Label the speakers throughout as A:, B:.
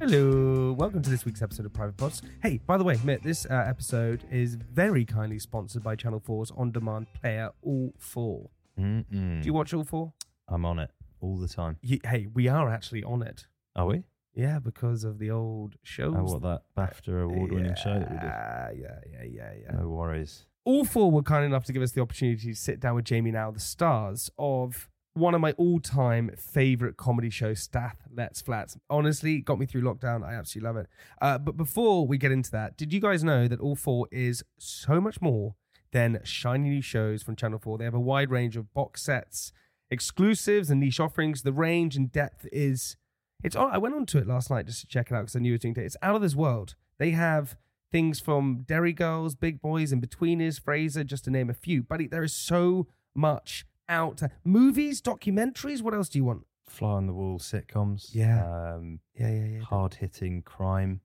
A: Hello, welcome to this week's episode of Private Parts. Hey, by the way, Mitt, this uh, episode is very kindly sponsored by Channel 4's on-demand player All 4.
B: Mm-mm.
A: Do you watch All 4?
B: I'm on it all the time.
A: Ye- hey, we are actually on it.
B: Are we?
A: Yeah, because of the old shows.
B: Oh, what that BAFTA award-winning show that we did?
A: Yeah, yeah, yeah, yeah, yeah.
B: No worries.
A: All four were kind enough to give us the opportunity to sit down with Jamie now, the stars of one of my all-time favorite comedy shows, Stath Lets Flats. Honestly, got me through lockdown. I absolutely love it. Uh, but before we get into that, did you guys know that All Four is so much more than shiny new shows from Channel 4? They have a wide range of box sets, exclusives, and niche offerings. The range and depth is it's. I went onto it last night just to check it out because I knew it was doing it. It's out of this world. They have things from Derry Girls, Big Boys, In Betweeners, Frasier, just to name a few. But there is so much out. Movies, documentaries. What else do you want?
B: Fly on the wall sitcoms.
A: Yeah.
B: Um,
A: Yeah, yeah, yeah.
B: hard-hitting crime.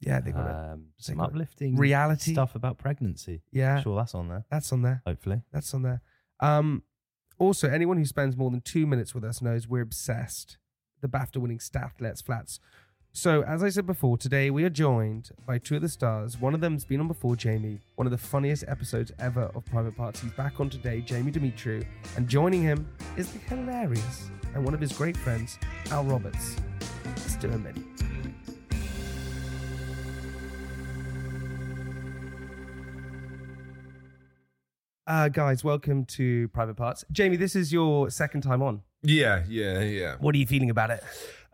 A: Yeah, they got it.
B: um, some
A: got it.
B: uplifting
A: Reality.
B: stuff about pregnancy.
A: Yeah,
B: Sure, that's on there.
A: that's on there.
B: Hopefully.
A: That's on there. Um, also, anyone who spends more than two minutes with us knows we're obsessed. The BAFTA winning Stath Lets Flats. So, as I said before, today we are joined by two of the stars. One of them's been on before, Jamie. One of the funniest episodes ever of Private Parts. He's back on today, Jamie Demetriou. And joining him is the hilarious and one of his great friends, Al Roberts. Let's do him. Uh, guys, welcome to Private Parts. Jamie, this is your second time on.
C: Yeah, yeah, yeah.
A: What are you feeling about it?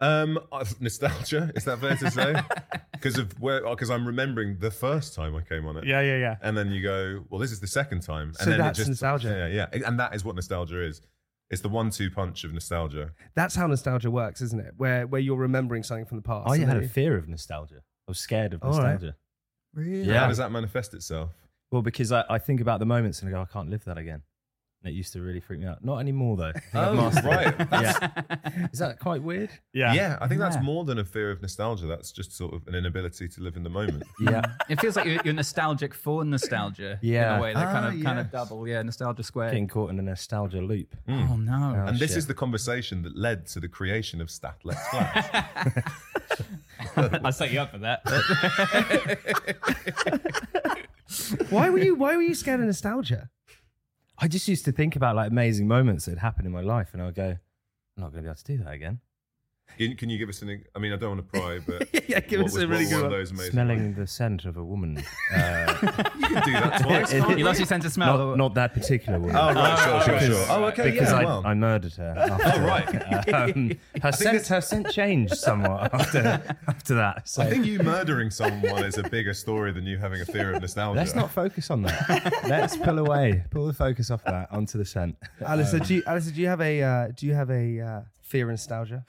C: Um, nostalgia is that fair to say? Because of where? Because I'm remembering the first time I came on it.
A: yeah, yeah. Yeah.
C: And then you go, well, this is the second time,
A: So
C: and then
A: that's
C: it just
A: nostalgia.
C: Yeah, yeah, and that is what nostalgia is. It's the one-two punch of nostalgia.
A: That's how nostalgia works, isn't it? Where where you're remembering something from the past.
B: I had
A: then
B: a fear of nostalgia. I was scared of
A: All right.
B: nostalgia.
A: Really?
B: Yeah.
C: How does that manifest itself?
B: Well, because I, I think about the moments and I go, I can't live that again. And it used to really freak me out. Not anymore, though. I think I've
C: Oh, right.
B: Yeah. Is that quite weird?
C: Yeah, Yeah. I think that's more than a fear of nostalgia. That's just sort of an inability to live in the moment.
B: Yeah.
D: It feels like you're, you're nostalgic for nostalgia.
B: Yeah.
D: In a way, that kind
C: Ah,
D: of kind of double. Yeah, nostalgia square.
B: Getting caught in a nostalgia loop.
D: Oh no.
B: Oh,
C: and this
B: shit.
C: is the conversation that led to the creation of Stath Lets Flats.
D: I'll set you up for that.
A: Why were you Why were you scared of nostalgia?
B: I just used to think about like amazing moments that had happened in my life, and I would go, I'm not going to be able to do that again.
C: Can, can you give us an? I mean, I don't want to pry, but
A: Yeah, give
C: what
A: us
C: was
A: a really
C: one
A: good
C: of
A: one.
C: those amazing
B: Smelling the scent of a woman. Uh,
C: You can do that twice.
B: It-
C: can't
D: you lost your sense of smell.
B: not, not that particular woman.
C: Oh, right, sure, sure,
B: Because-
C: sure. Oh, okay,
B: Because
C: yeah,
B: I,
C: well.
B: I murdered her. After,
C: Oh, right.
B: um, her scent, her scent changed somewhat after after that. So
C: I think you murdering someone is a bigger story than you having a fear of nostalgia.
B: let's not focus on that. let's pull away, pull the focus off that onto the scent.
A: Alistair, do you, Alistair, do you have a uh, Do you have a uh, fear of nostalgia?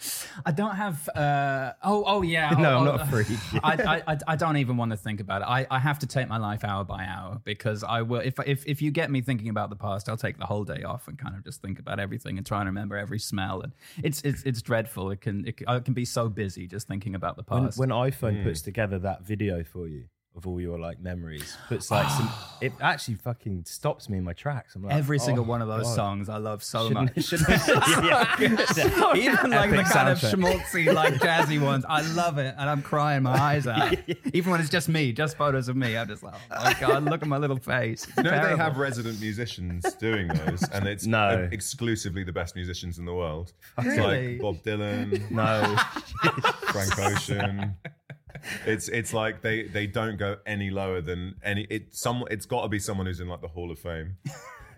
D: I don't have. Uh, oh, oh yeah.
B: No,
D: oh,
B: I'm not a freak.
D: I, I, I, I don't even want to think about it. I, I have to take my life hour by hour because I will. If, if if you get me thinking about the past, I'll take the whole day off and kind of just think about everything and try and remember every smell. And it's it's it's dreadful. It can it, can- I can be so busy just thinking about the past.
B: when iPhone puts together that video for you of all your like memories, puts like some, it actually fucking stops me in my tracks. I'm like,
D: Every
B: oh,
D: single one of those
B: God.
D: songs I love so
B: Shouldn't-
D: much.
B: shouldn't- yeah.
D: Even like the
B: Epic
D: kind of schmaltzy, like jazzy ones, I love it, and I'm crying my eyes out. Even when it's just me, just photos of me, I'm just like, oh my god, look at my little face. It's
C: You know they have resident musicians doing those, and it's
B: No.
C: uh, exclusively the best musicians in the world. It's like Bob Dylan,
B: No,
C: Frank Ocean. It's it's like they they don't go any lower than any. It some it's got to be someone who's in like the Hall of Fame,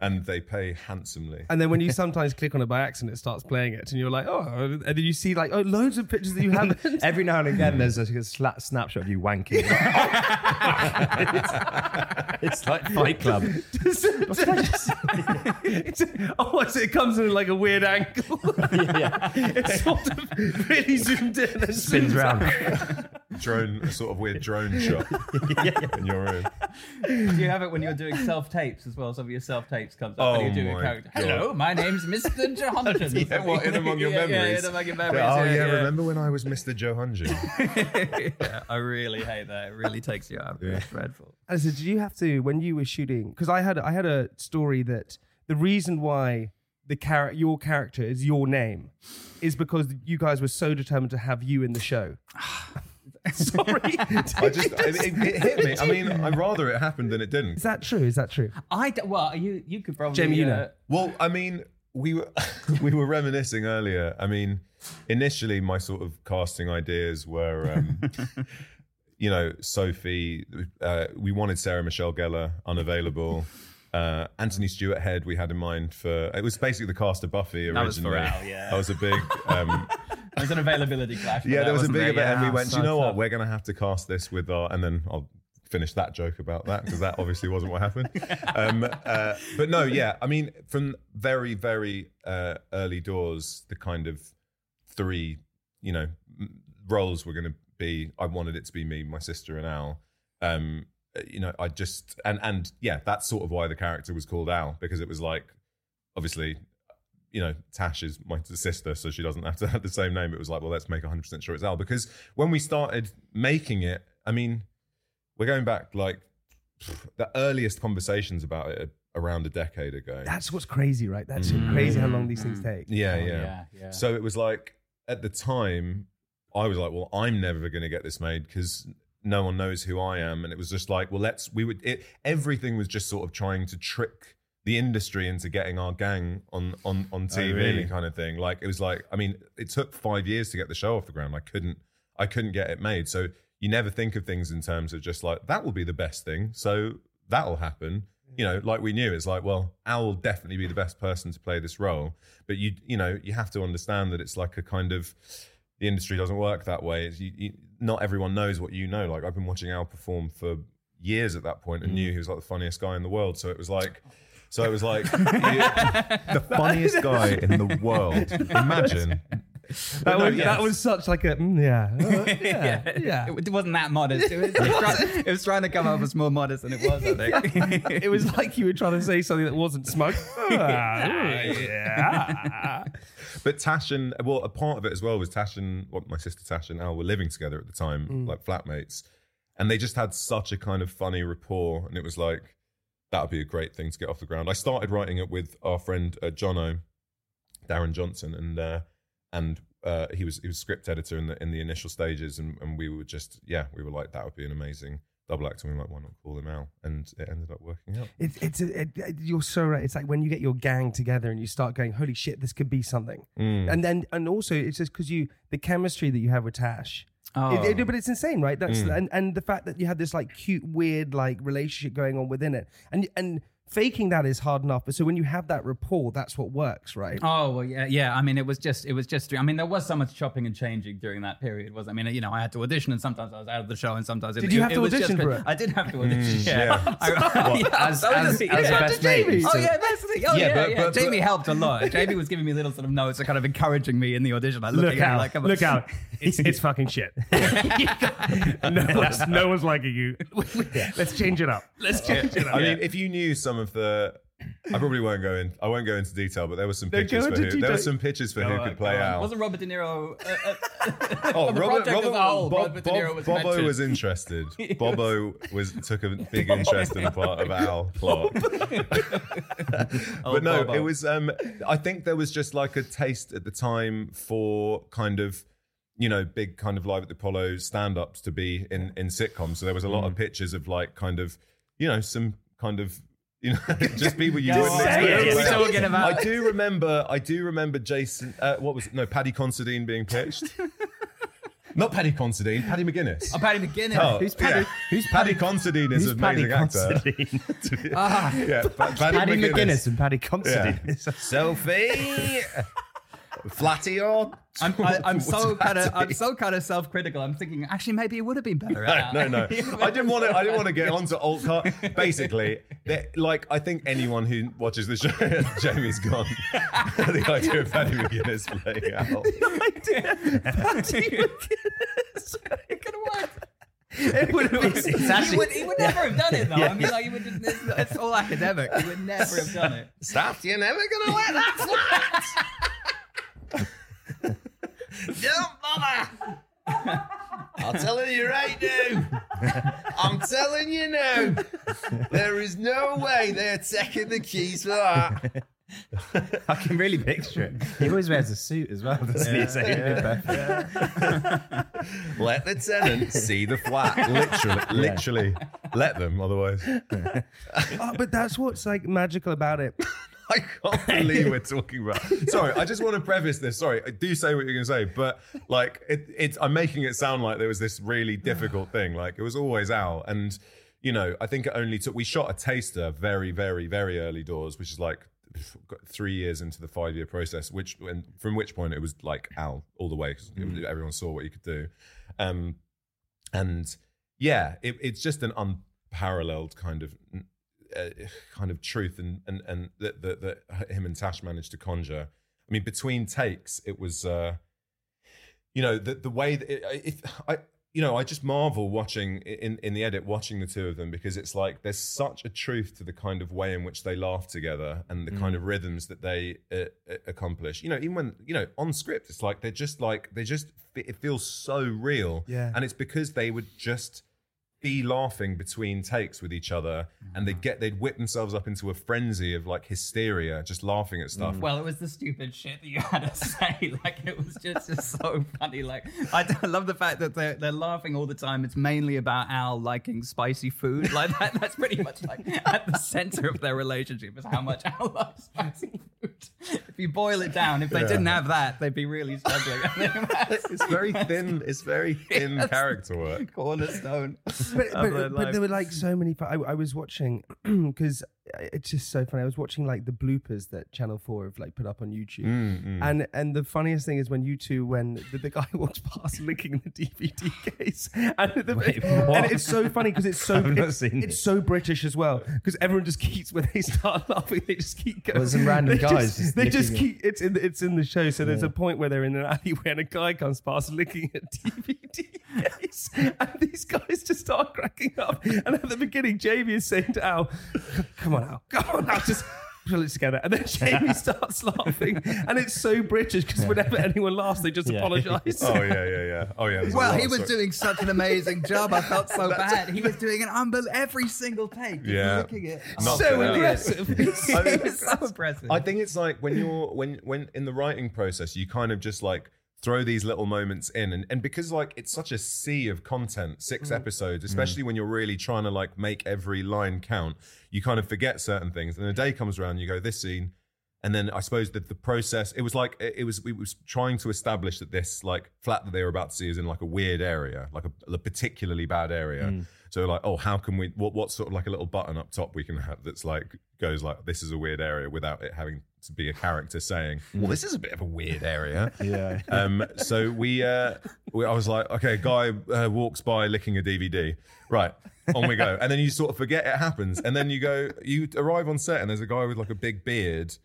C: and they pay handsomely.
A: And then when you sometimes click on it by accident, it starts playing it, and you're like, oh, and then you see like oh, loads of pictures that you have.
B: every now and again there's a, a sla- snapshot of you wanking. it's, it's like Fight Club.
A: it's, oh, so it comes in like a weird angle.
B: yeah,
A: it's sort of really zoomed in and
B: spins
A: zooms
B: around.
C: Drone, a sort of weird drone shot in your room.
D: Do you have it when you're doing self tapes as well? Some of your self tapes comes up
C: Oh
D: and you're doing a
C: my
D: character.
C: God.
D: Hello, my name's Mr. Johansson.
C: Yeah, what, in among your
D: Yeah, yeah,
C: memories?
D: in among your memories.
C: oh yeah,
D: yeah,
C: remember when I was Mr. Joe
D: yeah, I really hate that. It really takes you out. It's dreadful.
A: And so, did you have to when you were shooting? Because I had I had a story that the reason why the char- your character is your name is because you guys were so determined to have you in the show. Sorry.
C: I just it, it, it hit me. I mean, I'd rather it happened than it didn't.
A: is that true? Is that true?
D: I d- well, you you could probably
A: Jamie, you
D: uh,
A: know.
C: Well, I mean, we were we were reminiscing earlier. I mean, initially my sort of casting ideas were, um, you know, Sophie. Uh, we wanted Sarah Michelle Gellar unavailable. Uh, Anthony Stewart Head we had in mind for it was basically the cast of Buffy originally.
D: That was. Al, yeah.
C: That was a big um,
D: There's an availability clash.
C: yeah, there was a big
D: there?
C: event, and we went. Do you know what? We're going to have to cast this with our, and then I'll finish that joke about that because that obviously wasn't what happened. Um, uh, but no, yeah, I mean, from very, very uh, early doors, the kind of three, you know, roles were going to be. I wanted it to be me, my sister, and Al. Um, Uh, you know, I just and and yeah, that's sort of why the character was called Al because it was like, obviously, you know, Tash is my sister, so she doesn't have to have the same name. It was like, well, let's make 100% sure it's Al. Because when we started making it, I mean, we're going back like the earliest conversations about it around a decade ago.
A: That's what's crazy, right? That's mm. crazy how long these things take.
C: yeah,
D: Oh,
C: yeah.
D: yeah, yeah.
C: So it was like, at the time, I was like, well, I'm never going to get this made because no one knows who I am. And it was just like, well, let's, we would, it, everything was just sort of trying to trick the industry into getting our gang on on on oh, TV
B: really?
C: kind of thing. Like it was like, I mean, it took five years to get the show off the ground. I couldn't, I couldn't get it made. So you never think of things in terms of just like that will be the best thing. So that'll happen. You know, like we knew, it's like, well, Al will definitely be the best person to play this role. But you, you know, you have to understand that it's like a kind of the industry doesn't work that way. It's, you, you, not everyone knows what you know. Like I've been watching Al perform for years at that point and knew mm. he was like the funniest guy in the world. So it was like, so it was like you- the funniest guy in the world. Imagine.
A: That,
C: no,
A: was,
C: yes.
A: that was such like a mm, yeah, uh, yeah, yeah.
D: It wasn't that modest. It was, it was, trying, it was trying to come up as more modest than it was, I think.
A: it was like you were trying to say something that wasn't smug. Ah, yeah.
C: But Tash and well, a part of it as well was Tash and well, my sister Tash and Al were living together at the time, like flatmates, and they just had such a kind of funny rapport, and it was like that would be a great thing to get off the ground. I started writing it with our friend uh, Jono, Darren Johnson, and uh, and uh, he was he was script editor in the in the initial stages, and, and we were just yeah, we were like that would be an amazing double act, and we were like why not call him out, and it ended up working out.
A: It, it's a, it, it- you're so right. It's like when you get your gang together and you start going, "Holy shit, this could be something."
C: Mm.
A: And then, and also, it's just because you the chemistry that you have with Tash.
D: Oh.
A: It- it- but it's insane, right? That's
C: Mm.
A: and, and the fact that you had this like cute, weird like relationship going on within it, and and faking that is hard enough. But so when you have that rapport, that's what works, right?
D: Oh well, yeah, yeah. I mean, it was just, it was just. I mean, there was so much chopping and changing during that period. Was I mean, you know, I had to audition, and sometimes I was out of the show, and sometimes it,
A: Did you have
D: it
A: to
D: was just
A: audition
D: great.
A: for it?
D: I did have to audition. Mm, yeah.
C: yeah.
D: I- yeah,
B: as- oh,
D: so
B: as- as best
A: Jamie.
B: you
D: Oh
B: still-
D: yeah, basically. Oh
C: Yeah,
D: yeah,
C: but-
D: yeah.
C: but-
D: Jamie helped a lot. Jamie was giving me little sort of notes, and kind of encouraging me in the audition. Like
A: Look
D: at me
A: out!
D: like, come on.
A: look out! It's it's fucking shit. no one's no one's liking you. Let's change it up. Let's change it up.
C: I mean, if you knew some of the, I probably won't go in. I won't go into detail, but there were some
A: No,
C: pitches
A: go
C: for
A: into
C: who.
A: detail.
C: There were some pitches for who
D: Go on,
C: could play
D: go on.
C: Al.
D: Wasn't Robert De Niro? Uh, uh,
C: Oh,
D: the
C: Robert,
D: project as
C: Robert,
D: a whole,
C: Bob,
D: Robert De
C: Bob-
D: Niro was
C: Bobo
D: mentioned.
C: was interested. Bobo was took a big interest in the part of Al plot. but no,
D: Bobo.
C: it was. Um, I think there was just like a taste at the time for kind of, you know, big kind of live at the Apollo stand-ups to be in in sitcoms. So there was a lot
D: Mm.
C: of pictures of like kind of, you know, some kind of. You know, just people you wouldn't expect.
A: What are
D: talking about?
C: I do remember. I do remember Jason. Uh, what was it? No, Paddy Considine being pitched. Not Paddy Considine, Paddy McGuinness.
D: Oh, Paddy McGuinness.
C: Oh,
B: Who's Paddy-
C: yeah.
B: who's
C: Paddy Considine is an
B: Paddy
C: amazing actor.
B: Considine?
D: Ah.
C: yeah, Pa- Paddy,
B: Paddy
C: McGuinness.
B: McGuinness and Paddy Considine.
C: Sophie, Flatty or
D: I'm, I, I'm so kind of? I'm so kind of self-critical. I'm thinking actually maybe it would have been better.
C: no, no, no. I didn't want to. I didn't want to get onto alt car. Basically, like I think anyone who watches the show, Jamie's gone. the idea of Paddy McGuinness playing out.
D: it could have worked.
A: it would.
B: It's
D: He
B: actually
D: would, he would never have done it though. I mean, like he would just, it's, it's all academic. He would never have done it.
C: Stath, you're never gonna let that flat. Don't bother. I'll tell you right now. I'm telling you now. There is no way they're taking the keys for that.
B: I can really picture it. He always wears a suit as well, doesn't he? So he'd be perfect.
C: Let the tenant see the flat. Literally, literally. Let them, otherwise.
A: Oh, but that's what's like magical about it.
C: I can't believe we're talking about. Sorry, I just want to preface this. Sorry, I do say what you're going to say, but like, it, it's I'm making it sound like there was this really difficult thing. Like, it was always out, and you know, I think it only took. We shot a taster very, very, very early doors, which is like three years into the five year process. Which, and from which point it was like Al all the way because everyone saw what you could do, um, and yeah, it, it's just an unparalleled kind of uh, kind of truth and and and that, that that him and Tash managed to conjure. I mean, between takes, it was uh, you know the the way that it, if I you know I just marvel watching in in the edit watching the two of them because it's like there's such a truth to the kind of way in which they laugh together and the kind of rhythms that they uh, uh, accomplish. You know, even when you know on script, it's like they're just like they just it feels so real.
A: Yeah.
C: and it's because they would just be laughing between takes with each other and they'd get they'd whip themselves up into a frenzy of like hysteria just laughing at stuff
D: Well, it was the stupid shit that you had to say. Like it was just, just so funny. Like I love the fact that they're they're laughing all the time. It's mainly about Al liking spicy food. Like that, that's pretty much like at the center of their relationship is how much Al loves spicy food. If you boil it down, if they didn't have that, they'd be really struggling. I
C: it's very thin it's very thin character work
D: cornerstone.
A: But, but, but there were like so many. I, I was watching because it's just so funny. I was watching like the bloopers that Channel Four have like put up on YouTube,
C: Mm,
A: and and the funniest thing is when you two when the, the guy walks past licking the DVD case, and, the,
B: Wait,
A: and it's so funny because it's so it's, it's so British as well because everyone just keeps when they start laughing they just keep going.
B: Well, some random
A: They
B: guys
A: just, they just keep it's in the, it's in the show. So there's a point where they're in an alleyway and a guy comes past licking a DVD case, and these guys just start cracking up. And at the beginning, Jamie is saying to Al, "Come on, Al, come on, now, just." Pull it together, and then Jamie starts laughing, and it's so British because whenever anyone laughs, they just
B: Yeah.
A: apologise.
C: oh yeah yeah yeah oh yeah there's a
D: Well,
C: lot
D: he
C: of
D: was
C: sort-
D: doing such an amazing job. I felt so bad. He was doing an unbelievable every single take. just
C: Yeah.
D: licking it.
C: Not
A: so
C: bad.
A: aggressive.
C: I mean,
D: it was so impressive.
C: I think it's like when you're when when in the writing process, you kind of just like throw these little moments in, and and because like it's such a sea of content, six mm. episodes, mm. especially when you're really trying to like make every line count, you kind of forget certain things. And a day comes around, you go this scene. And then I suppose that the process, it was like it was we was trying to establish that this like flat that they were about to see is in like a weird area, like a, a particularly bad area. So like, oh, how can we? What what sort of like a little button up top we can have that's like goes like this is a weird area without it having to be a character saying, well, this is a bit of a weird area.
B: Yeah.
C: Um, so we, uh, we, I was like, okay, guy uh, walks by licking a DVD. Right, on we go. And then you sort of forget it happens. And then you go, you arrive on set and there's a guy with like a big beard.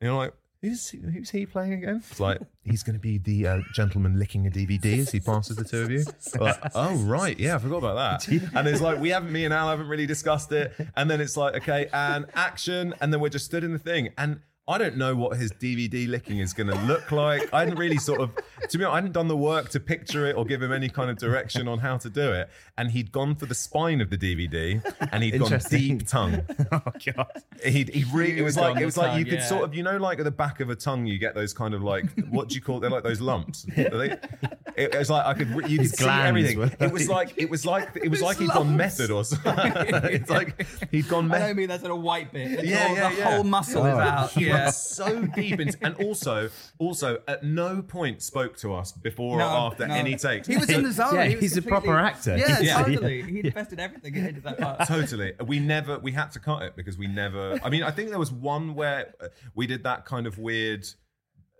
C: You're like, who's, who's he playing again? It's like, he's going to be the uh, gentleman licking a DVD as he passes the two of you. Like, oh, right. Yeah, I forgot about that. And it's like, we haven't, me and Al haven't really discussed it. And then it's like, okay, and action. And then we're just stood in the thing. And I don't know what his DVD licking is going to look like. I hadn't really sort of, to be honest, I hadn't done the work to picture it or give him any kind of direction on how to do it. And he'd gone for the spine of the DVD and he'd gone
B: Interesting.
C: deep tongue.
B: oh god.
C: He'd, he'd re- it was like it
D: the
C: was like you
D: tongue,
C: could sort of you know like at the back of a tongue you get those kind of like what do you call it? they're like those lumps. Are they- it, it was like I could re- you could
B: His
C: see
B: glands
C: everything.
B: were
C: It was like it was like it was like he'd gone method or something. it's like he'd gone
D: I
C: method.
D: don't mean that's at a white bit. It's
C: Yeah,
D: all-
C: yeah,
D: the
C: yeah.
D: whole muscle oh, is out. Yeah.
C: Went so deep into, and also, also, at no point spoke to us before
D: No,
C: or after
D: no.
C: any takes.
D: He was in the zone.
B: Yeah,
D: He was
B: he's a
D: completely-
B: proper actor.
D: Yeah,
C: Yeah.
D: totally. He invested everything into that part.
C: totally. We never, we had to cut it because we never. I mean, I think there was one where uh, we did that kind of weird.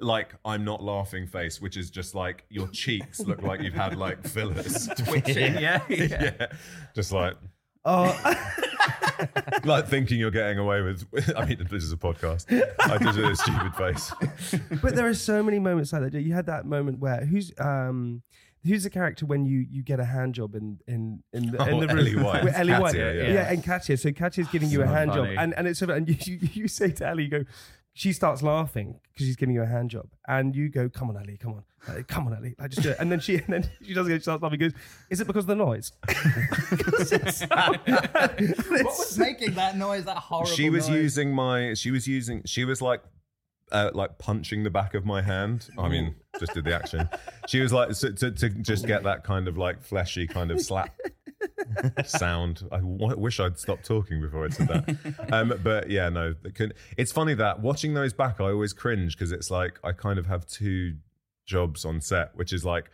C: Like I'm not laughing face, which is just like your cheeks look like you've had like fillers.
D: Twitching. Yeah, yeah.
C: yeah, just like
A: Oh,
C: like thinking you're getting away with. I mean, this is a podcast. I did a stupid face.
A: but there are so many moments like that. You had that moment where who's um who's the character when you you get a hand job in in in the, in
C: Oh,
A: the room
C: Ellie White.
A: with Ellie White, yeah.
C: yeah.
A: and Katia. So Katia's giving you a hand
D: funny.
A: job, and and it's and you you, you say to Ellie, you go. She starts laughing because she's giving you a hand job, and you go, "Come on, Ellie, come on, Like, come on, Ellie, like just do it." And then she, and then she doesn't. She starts laughing. Goes, "Is it because of the noise?" 'Cause it's-
D: What was making that noise? That horrible.
C: she was
D: noise?
C: using my she was using she was like uh, like punching the back of my hand. I mean, just did the action. She was like so, to to just get that kind of like fleshy kind of slap sound. I w- wish I'd stopped talking before I said that. Um, but yeah, no, it couldn't- it's funny that watching those back, I always cringe because it's like I kind of have two jobs on set, which is like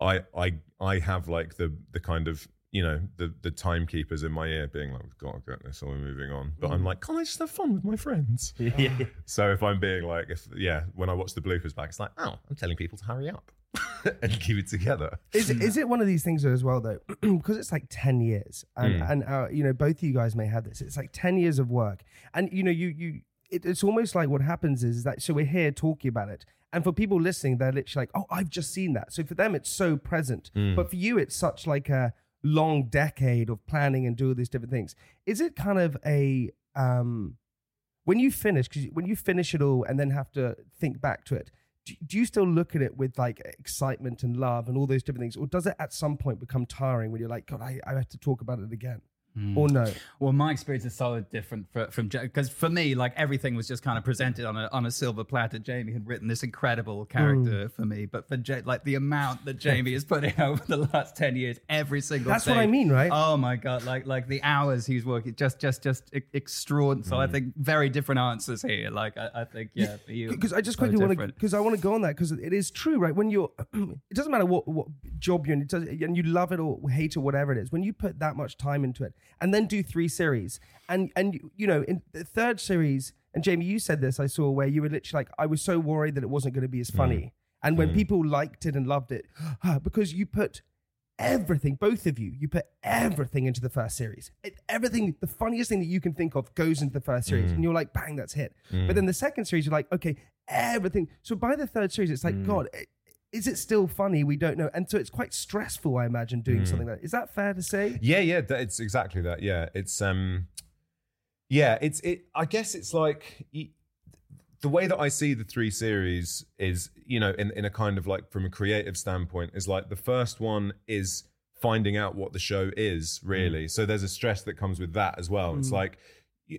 C: I I I have like the the kind of you know the the timekeepers in my ear being like we've got to get this or we're moving on but i'm like can't i just have fun with my friends
B: yeah.
C: so if i'm being like if yeah when i watch the bloopers back it's like oh i'm telling people to hurry up and keep it together
A: Is it, is it one of these things though as well though because it's like 10 years and
C: Mm.
A: and uh, you know both of you guys may have this it's like 10 years of work and you know you you it, it's almost like what happens is that so we're here talking about it and for people listening they're literally like oh I've just seen that so for them it's so present
C: Mm.
A: but for you it's such like a long decade of planning and do all these different things. Is it kind of a um when you finish because when you finish it all and then have to think back to it do, do you still look at it with like excitement and love and all those different things or does it at some point become tiring when you're like god i, I have to talk about it again Mm. or no
D: Well, my experience is solid different for, from because for me, like everything was just kind of presented on a on a silver platter. Jamie had written this incredible character mm. for me, but for Ja- like the amount that Jamie has put in over the last ten years, every single
A: That's what I mean, right?
D: Oh my god, like like the hours he's working, just just just extraordinary. So I mm. think very different answers here. Like I, I think yeah, for you
A: because I just
D: so
A: quickly want to because I want to go on that because it is true, right? When you're, it doesn't matter what what job you're in, it does, and you love it or hate it, whatever it is. When you put that much time into it, and then do three series, and and you know, in the third series, and Jamie, you said this, I saw where you were literally like, I was so worried that it wasn't going to be as mm. funny, and when mm. people liked it and loved it, because you put everything, both of you, you put everything into the first series. It, everything, the funniest thing that you can think of goes into the first series, and mm. you're like, bang, that's hit. But then the second series, you're like, okay, everything. So by the third series, it's like, God, i- is it still funny? We don't know. And so it's quite stressful, I imagine, doing hmm. something like that. Is that fair to say?
C: Yeah, yeah, that, it's exactly that. Yeah, it's um, yeah, it's it. I guess it's like the way that I see the three series is, you know, in in a kind of like from a creative standpoint, is like the first one is finding out what the show is hmm. really. So there's a stress that comes with that as well. It's hmm. like.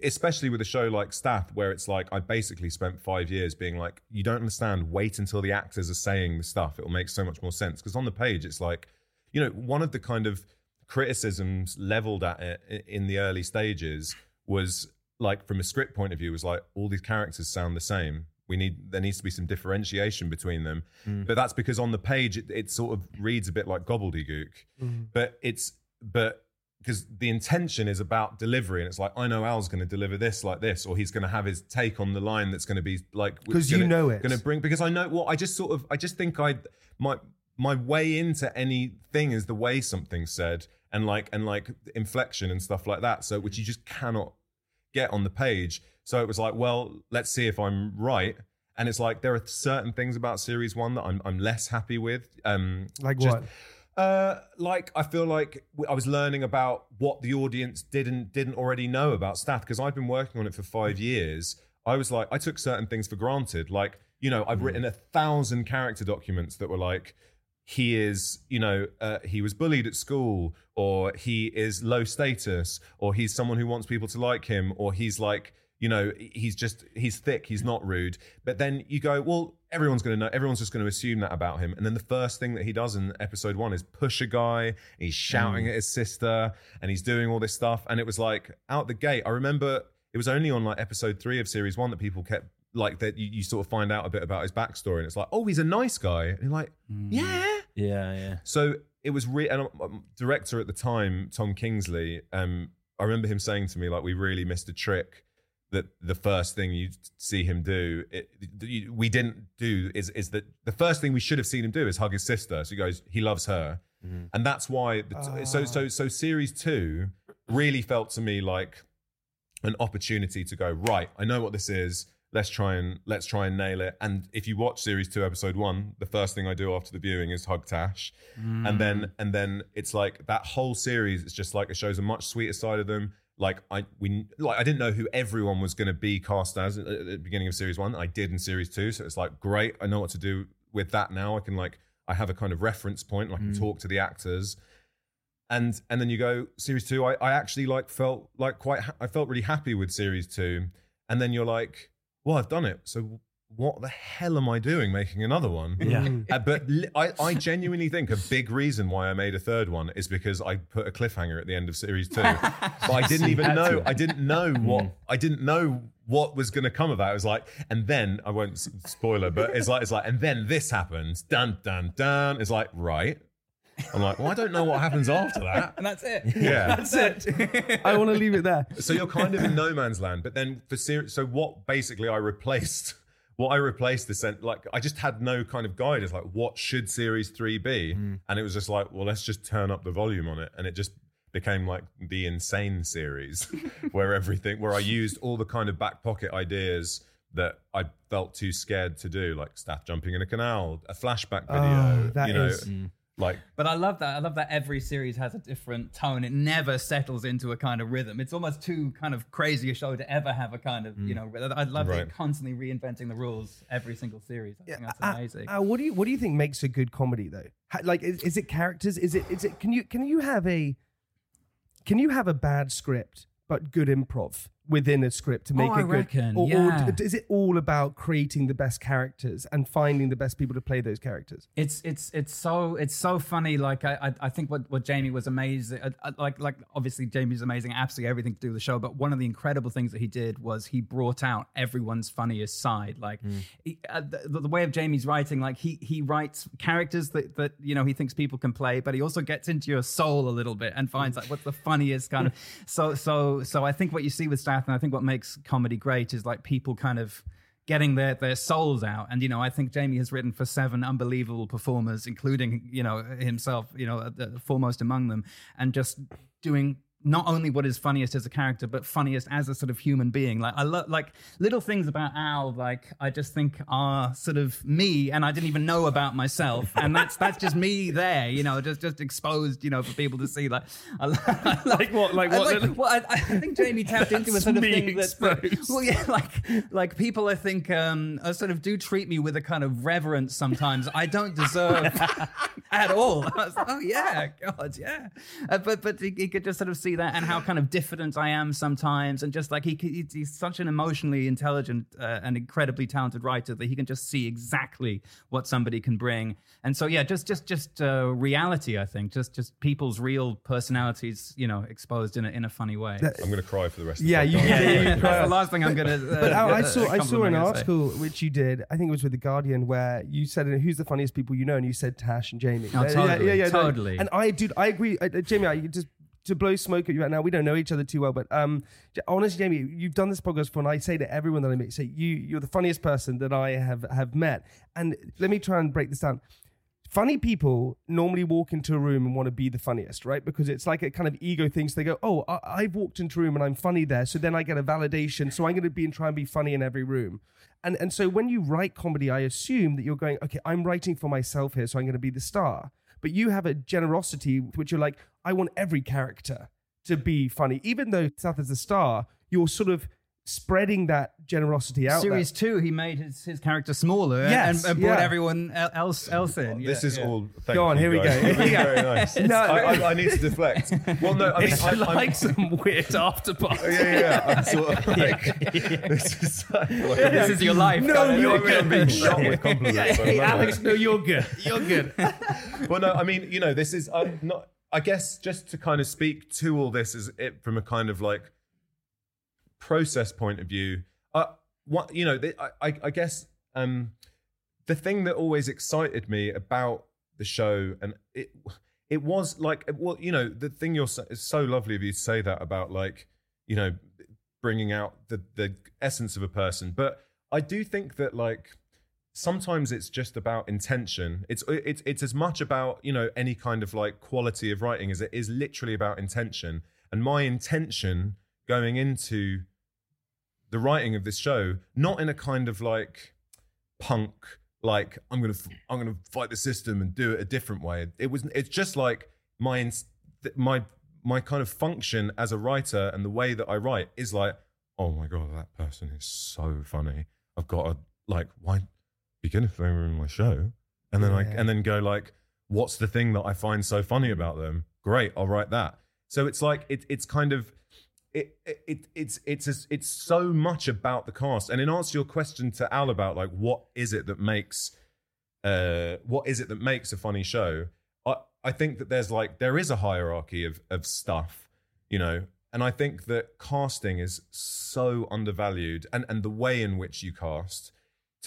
C: Especially with a show like Stath, where it's like I basically spent five years being like, you don't understand. Wait until the actors are saying the stuff; it will make so much more sense. Because on the page, it's like, you know, one of the kind of criticisms leveled at it in the early stages was like from a script point of view was like all these characters sound the same. We need there needs to be some differentiation between them. Mm. But that's because on the page it, it sort of reads a bit like gobbledygook. Mm. But it's but because the intention is about delivery and it's like i know al's going to deliver this like this or he's going to have his take on the line that's going to be like
A: because you know it.
C: gonna bring because i know well i just sort of i just think i my my way into anything is the way something's said and like and like inflection and stuff like that so which you just cannot get on the page so it was like well let's see if i'm right and it's like there are certain things about series one that i'm, I'm less happy with um
A: Like
C: just-
A: what?
C: Uh, like I feel like I was learning about what the audience didn't didn't already know about Stath because I've been working on it for five years. I was like, I took certain things for granted. Like, you know, I've written a thousand character documents that were like, he is, you know, uh, he was bullied at school, or he is low status, or he's someone who wants people to like him, or he's like, you know, he's just he's thick, he's not rude. But then you go, well, everyone's going to know, everyone's just going to assume that about him. And then the first thing that he does in episode one is push a guy. He's shouting at his sister, and he's doing all this stuff. And it was like out the gate. I remember it was only on like episode three of series one that people kept like that. You, you sort of find out a bit about his backstory, and it's like, oh, he's a nice guy. And you're like, yeah.
B: Yeah, yeah.
C: So it was re- and um, director at the time, Tom Kingsley. Um, I remember him saying to me like, "We really missed a trick that the first thing you see him do, it, you- we didn't do is is that the first thing we should have seen him do is hug his sister." So he goes, he loves her, mm-hmm. and that's why. The, So so so series two really felt to me like an opportunity to go right. I know what this is. Let's try and let's try and nail it. And if you watch series two, episode one, the first thing I do after the viewing is hug Tash, and then mm. and then it's like that whole series. It's just like it shows a much sweeter side of them. Like I we like I didn't know who everyone was going to be cast as at the beginning of series one. I did in series two, so it's like great. I know what to do with that now. I can like I have a kind of reference point. I can mm. talk to the actors and and then you go series two i, I actually like felt like quite ha- i felt really happy with series two and then you're like well i've done it so what the hell am I doing making another one?
B: Yeah.
C: Uh, but li- I, I genuinely think a big reason why I made a third one is because I put a cliffhanger at the end of series two. but I didn't even know. I didn't know what. I didn't know what was going to come of that. It was like, and then I won't s- spoiler, but it's like it's like, and then this happens. Dun dun dun. It's like right. I'm like, well, I don't know what happens after that.
D: and that's it.
C: Yeah.
A: That's it. I want to leave it there.
C: So you're kind of in no man's land. But then for series, so what basically I replaced, what I replaced the sent like I just had no kind of guide. It's like what should series three be, mm. and it was just like, well, let's just turn up the volume on it, and it just became like the insane series, where everything, where I used all the kind of back pocket ideas that I felt too scared to do, like Stath jumping in a canal, a flashback video,
A: Oh, that
C: you know,
A: is- mm.
C: Like
D: But I love that. I love that every series has a different tone. It never settles into a kind of rhythm. It's almost too kind of crazy a show to ever have a kind of, you know. I love that
C: Right.
D: you're constantly reinventing the rules every single series. I think that's
A: Uh,
D: amazing.
A: uh, what do you What do you think makes a good comedy though? Ha- Like, is, is it characters? Is it is it? Can you can you have a can you have a bad script but good improv within a script to make
D: Oh,
A: it
D: I
A: good?
D: reckon,
A: or,
D: yeah.
A: or is it all about creating the best characters and finding the best people to play those characters?
D: It's it's it's so it's so funny. Like I I, I think what, what Jamie was amazing. Uh, uh, like like obviously Jamie's amazing. Absolutely everything to do with the show. But one of the incredible things that he did was he brought out everyone's funniest side. Like he, uh, the, the way of Jamie's writing, like he he writes characters that that you know he thinks people can play, but he also gets into your soul a little bit and finds like what's the funniest kind of. So so so I think what you see with Stath, and I think what makes comedy great is like people kind of getting their their souls out. And you know i think jamie has written for seven unbelievable performers including you know himself you know the foremost among them and just doing not only what is funniest as a character but funniest as a sort of human being. Like i love like little things about al like i just think are sort of me and i didn't even know about myself. And that's that's just me there you know just just exposed you know for people to see. Like I, I
A: Like what- like
D: I
A: what-
D: well I, I think jamie tapped into a sort of thing that, that well yeah like like people i think um uh, sort of do treat me with a kind of reverence sometimes. I don't deserve at all. Like, oh yeah god yeah. Uh, but but he, he could just sort of see that and how kind of diffident i am sometimes and just like he could, he's, he's such an emotionally intelligent uh, and incredibly talented writer that he can just see exactly what somebody can bring and so yeah just just just uh, reality i think just just people's real personalities you know exposed in a, in a funny way
C: I'm going to cry for the rest of
A: Yeah,
C: the
A: you-
C: podcast.
A: yeah, yeah, you-
D: that's the last thing I'm gonna. Uh,
A: But I, I
D: uh,
A: saw I saw an
D: I'm say.
A: article which you did. I think it was with the Guardian where you said who's the funniest people you know, and you said Tash and Jamie.
D: Oh,
A: Yeah,
D: totally,
A: no.
D: totally.
A: And I, dude, I agree. Uh, Jamie, I just to blow smoke at you right now. We don't know each other too well, but um, honestly, Jamie, you've done this podcast before, and I say to everyone that I meet, say you you're the funniest person that I have have met. And let me try and break this down funny people normally walk into a room and want to be the funniest, right? Because it's like a kind of ego thing. So they go, "Oh, I- I've walked into a room and I'm funny there, so then I get a validation. So I'm going to be and try and be funny in every room." And and so when you write comedy, I assume that you're going, "Okay, I'm writing for myself here, so I'm going to be the star." But you have a generosity which you're like, "I want every character to be funny, even though Seth is a star." You're sort of spreading that generosity out. there.
D: Series two, he made his, his character smaller
A: Yes,
D: and, and brought
A: yeah.
D: everyone else else in.
C: This
D: Yeah,
C: is
D: yeah.
C: all. Thank
A: Go on,
C: you
A: here we go. Here.
C: Very nice.
A: No.
C: I, I, I need to deflect. Well, no, I mean,
A: It's
C: I,
A: like
C: I'm,
A: some weird after party.
C: yeah, yeah, yeah. I'm sort of like, this is like, like
D: This is your life.
A: No,
D: kind
A: you're
C: I mean, I'm being shot with compliments. I
A: Hey, Alex, no, you're good. You're good.
C: well, no, I mean, you know, this is uh, not. I guess just to kind of speak to all this is it from a kind of like process point of view. Uh, what you know, the, I, I, guess um, the thing that always excited me about the show, and it, it was like, well, you know, the thing you're so, it's so lovely of you to say that about like, you know, bringing out the the essence of a person, but I do think that like sometimes it's just about intention. It's it's it's as much about you know any kind of like quality of writing as it is literally about intention. And my intention going into the writing of this show, not in a kind of like punk, like I'm gonna f- I'm gonna fight the system and do it a different way. It was it's just like my my my kind of function as a writer and the way that I write is like, oh my god, that person is so funny. I've got to like why begin if they were in my show, and then like,
A: Yeah.
C: and then go like, what's the thing that I find so funny about them? Great, I'll write that. So it's like it, it's kind of it, it, it it's it's a, it's so much about the cast. And in answer to your question to Al about like what is it that makes uh what is it that makes a funny show? I I think that there's like there is a hierarchy of of stuff, you know. And I think that casting is so undervalued, and and the way in which you cast,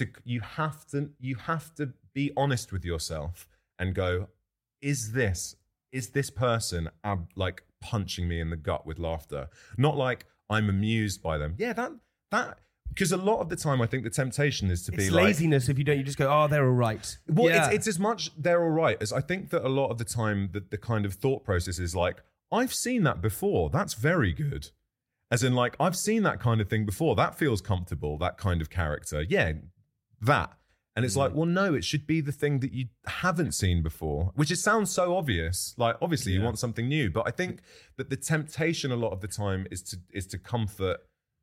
C: to you have to you have to be honest with yourself and go, is this is this person ab- like punching me in the gut with laughter? Not like I'm amused by them. Yeah, that that because a lot of the time I think the temptation is to be
A: It's
C: like
A: laziness if you don't. You just go, oh, they're all right.
C: well,
A: yeah.
C: it's, it's as much they're all right as I think that a lot of the time that the kind of thought process is like, I've seen that before. That's very good. As in, like, I've seen that kind of thing before. That feels comfortable, that kind of character. Yeah, that. And it's like, mm. well, no, it should be the thing that you haven't seen before, which it sounds so obvious. Like, obviously, you want something new, but I think that the temptation a lot of the time is to is to comfort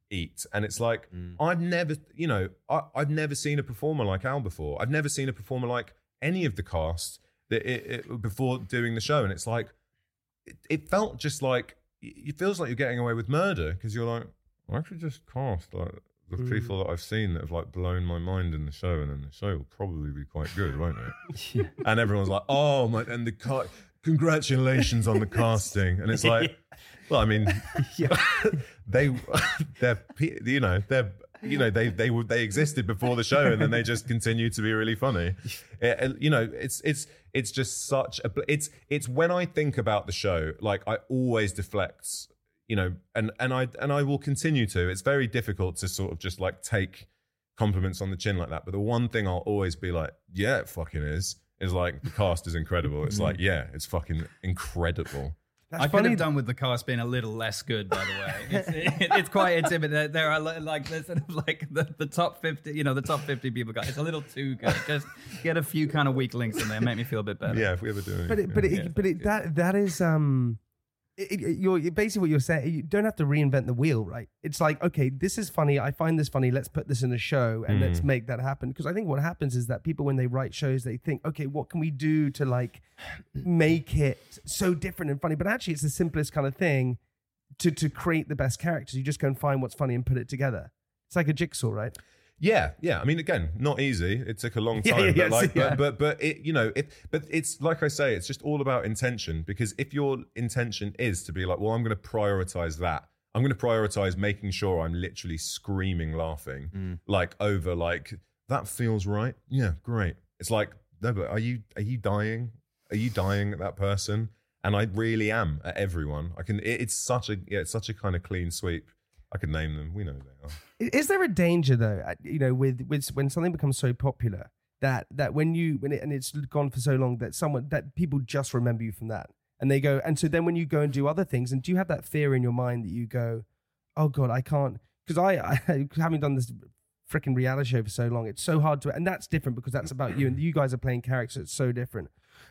C: eat, and it's like mm. I've never, you know, I, I've never seen a performer like Al before. I've never seen a performer like any of the cast that it, it, before doing the show, and it's like it, it felt just like it feels like you're getting away with murder because you're like I actually just cast like the hmm. people that I've seen that have like blown my mind in the show, and then the show will probably be quite good, won't it? And everyone's like, "Oh my!" And the ca- congratulations on the casting, and it's like, well, I mean, they they're you know they're you know they they they existed before the show and then they just continue to be really funny. Eh, it- it- you know it's it's it's just such a it's it's when i think about the show like i always deflect you know and and i and i will continue to it's very difficult to sort of just like take compliments on the chin like that but the one thing i'll always be like yeah it fucking is is like the cast is incredible it's like yeah it's fucking incredible
A: That's
D: I could
A: funny.
D: have done with the cast being a little less good, by the way. It's, it, it's quite intimidating. There are like there's sort of like the, the top fifty, you know, the top fifty people got. It's a little too good. Just get a few kind of weak links in there, make me feel a bit better.
C: yeah if we ever do anything,
A: But it, but it, but it, that that is um, it, it- you're basically what you're saying. You don't have to reinvent the wheel, right? It's like okay, this is funny. I find this funny. Let's put this in a show and let's mm. make that happen. Because I think what happens is that people when they write shows, they think, okay, what can we do to like make it so different and funny? But actually, it's the simplest kind of thing to to create the best characters. You just go and find what's funny and put it together. It's like a jigsaw, right?
C: Yeah, yeah. I mean, again, not easy. It took a long time,
A: yeah,
C: but
A: yes,
C: like,
A: yeah.
C: but, but but it, you know, it, but it's like I say, it's just all about intention. Because if your intention is to be like, well, I'm going to prioritize that. I'm going to prioritize making sure I'm literally screaming, laughing, mm. like over like that feels right. Yeah, great. It's like, no, but are you are you dying? Are you dying at that person? And I really am at everyone. I can. It, it's such a yeah, it's such a kind of clean sweep. I can name them. We know who they are.
A: Is there a danger though, uh, you know, with with when something becomes so popular that that when you when it and it's gone for so long that someone that people just remember you from that and they go and so then when you go and do other things and do you have that fear in your mind that you go, oh god, I can't because I, I having done this freaking reality show for so long, it's so hard to and that's different because that's about you and you guys are playing characters. It's so different.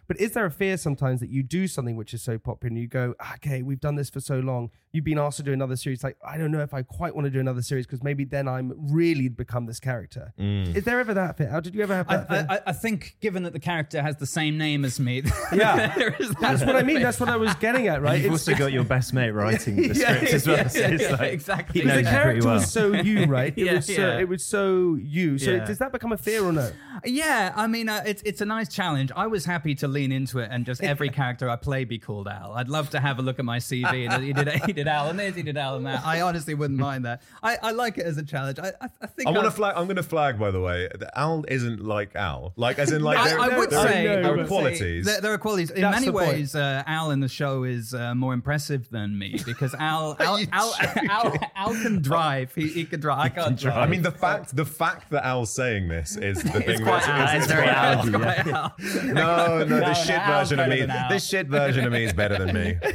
A: But is there a fear sometimes that you do something which is so popular and you go, okay, we've done this for so long. You've been asked to do another series. Like, I don't know if I quite want to do another series because maybe then I'm really become this character. Mm. Is there ever that fear? How did you ever have
D: I,
A: that fear?
D: I, I think, given that the character has the same name as me,
A: Yeah.
D: that
A: That's what I mean. That's what I was getting at, right?
B: You've
A: It's-
B: also got your best mate writing the
A: Yeah,
B: script as well.
D: yeah,
B: so it's
D: yeah,
B: like,
D: exactly.
B: He knows
A: the
B: you pretty
A: character
B: well.
A: was so you, right? It
D: Yeah,
A: was so
D: yeah.
A: it was so you. So
D: Yeah.
A: does that become a fear or no?
D: Yeah, I mean, uh, it's it's a nice challenge. I was happy to lean into it and just every character I play be called Al. I'd love to have a look at my CV and he did he did Al and this, he did Al and that. I honestly wouldn't mind that. I, I like it as a challenge. I I, I think
C: I want to flag. I'm going to flag, by the way, that Al isn't like Al. Like, as in, like,
D: I,
C: there,
D: I would
C: there,
D: say
C: there
A: no,
C: are qualities.
D: There, there are qualities. In
A: That's
D: many ways, uh, Al in the show is uh, more impressive than me because Al Al,
C: you
D: Al, Al, Al can drive. He, he can drive. I can't drive.
C: I mean, the fact the fact that Al's saying this is the thing.
D: Quite
C: that's-
D: Al.
B: It's very Al.
D: It's
B: yeah.
D: quite Al.
C: No, no,
D: No,
C: the shit version of me.
D: than Al.
C: This shit version of me is better than me.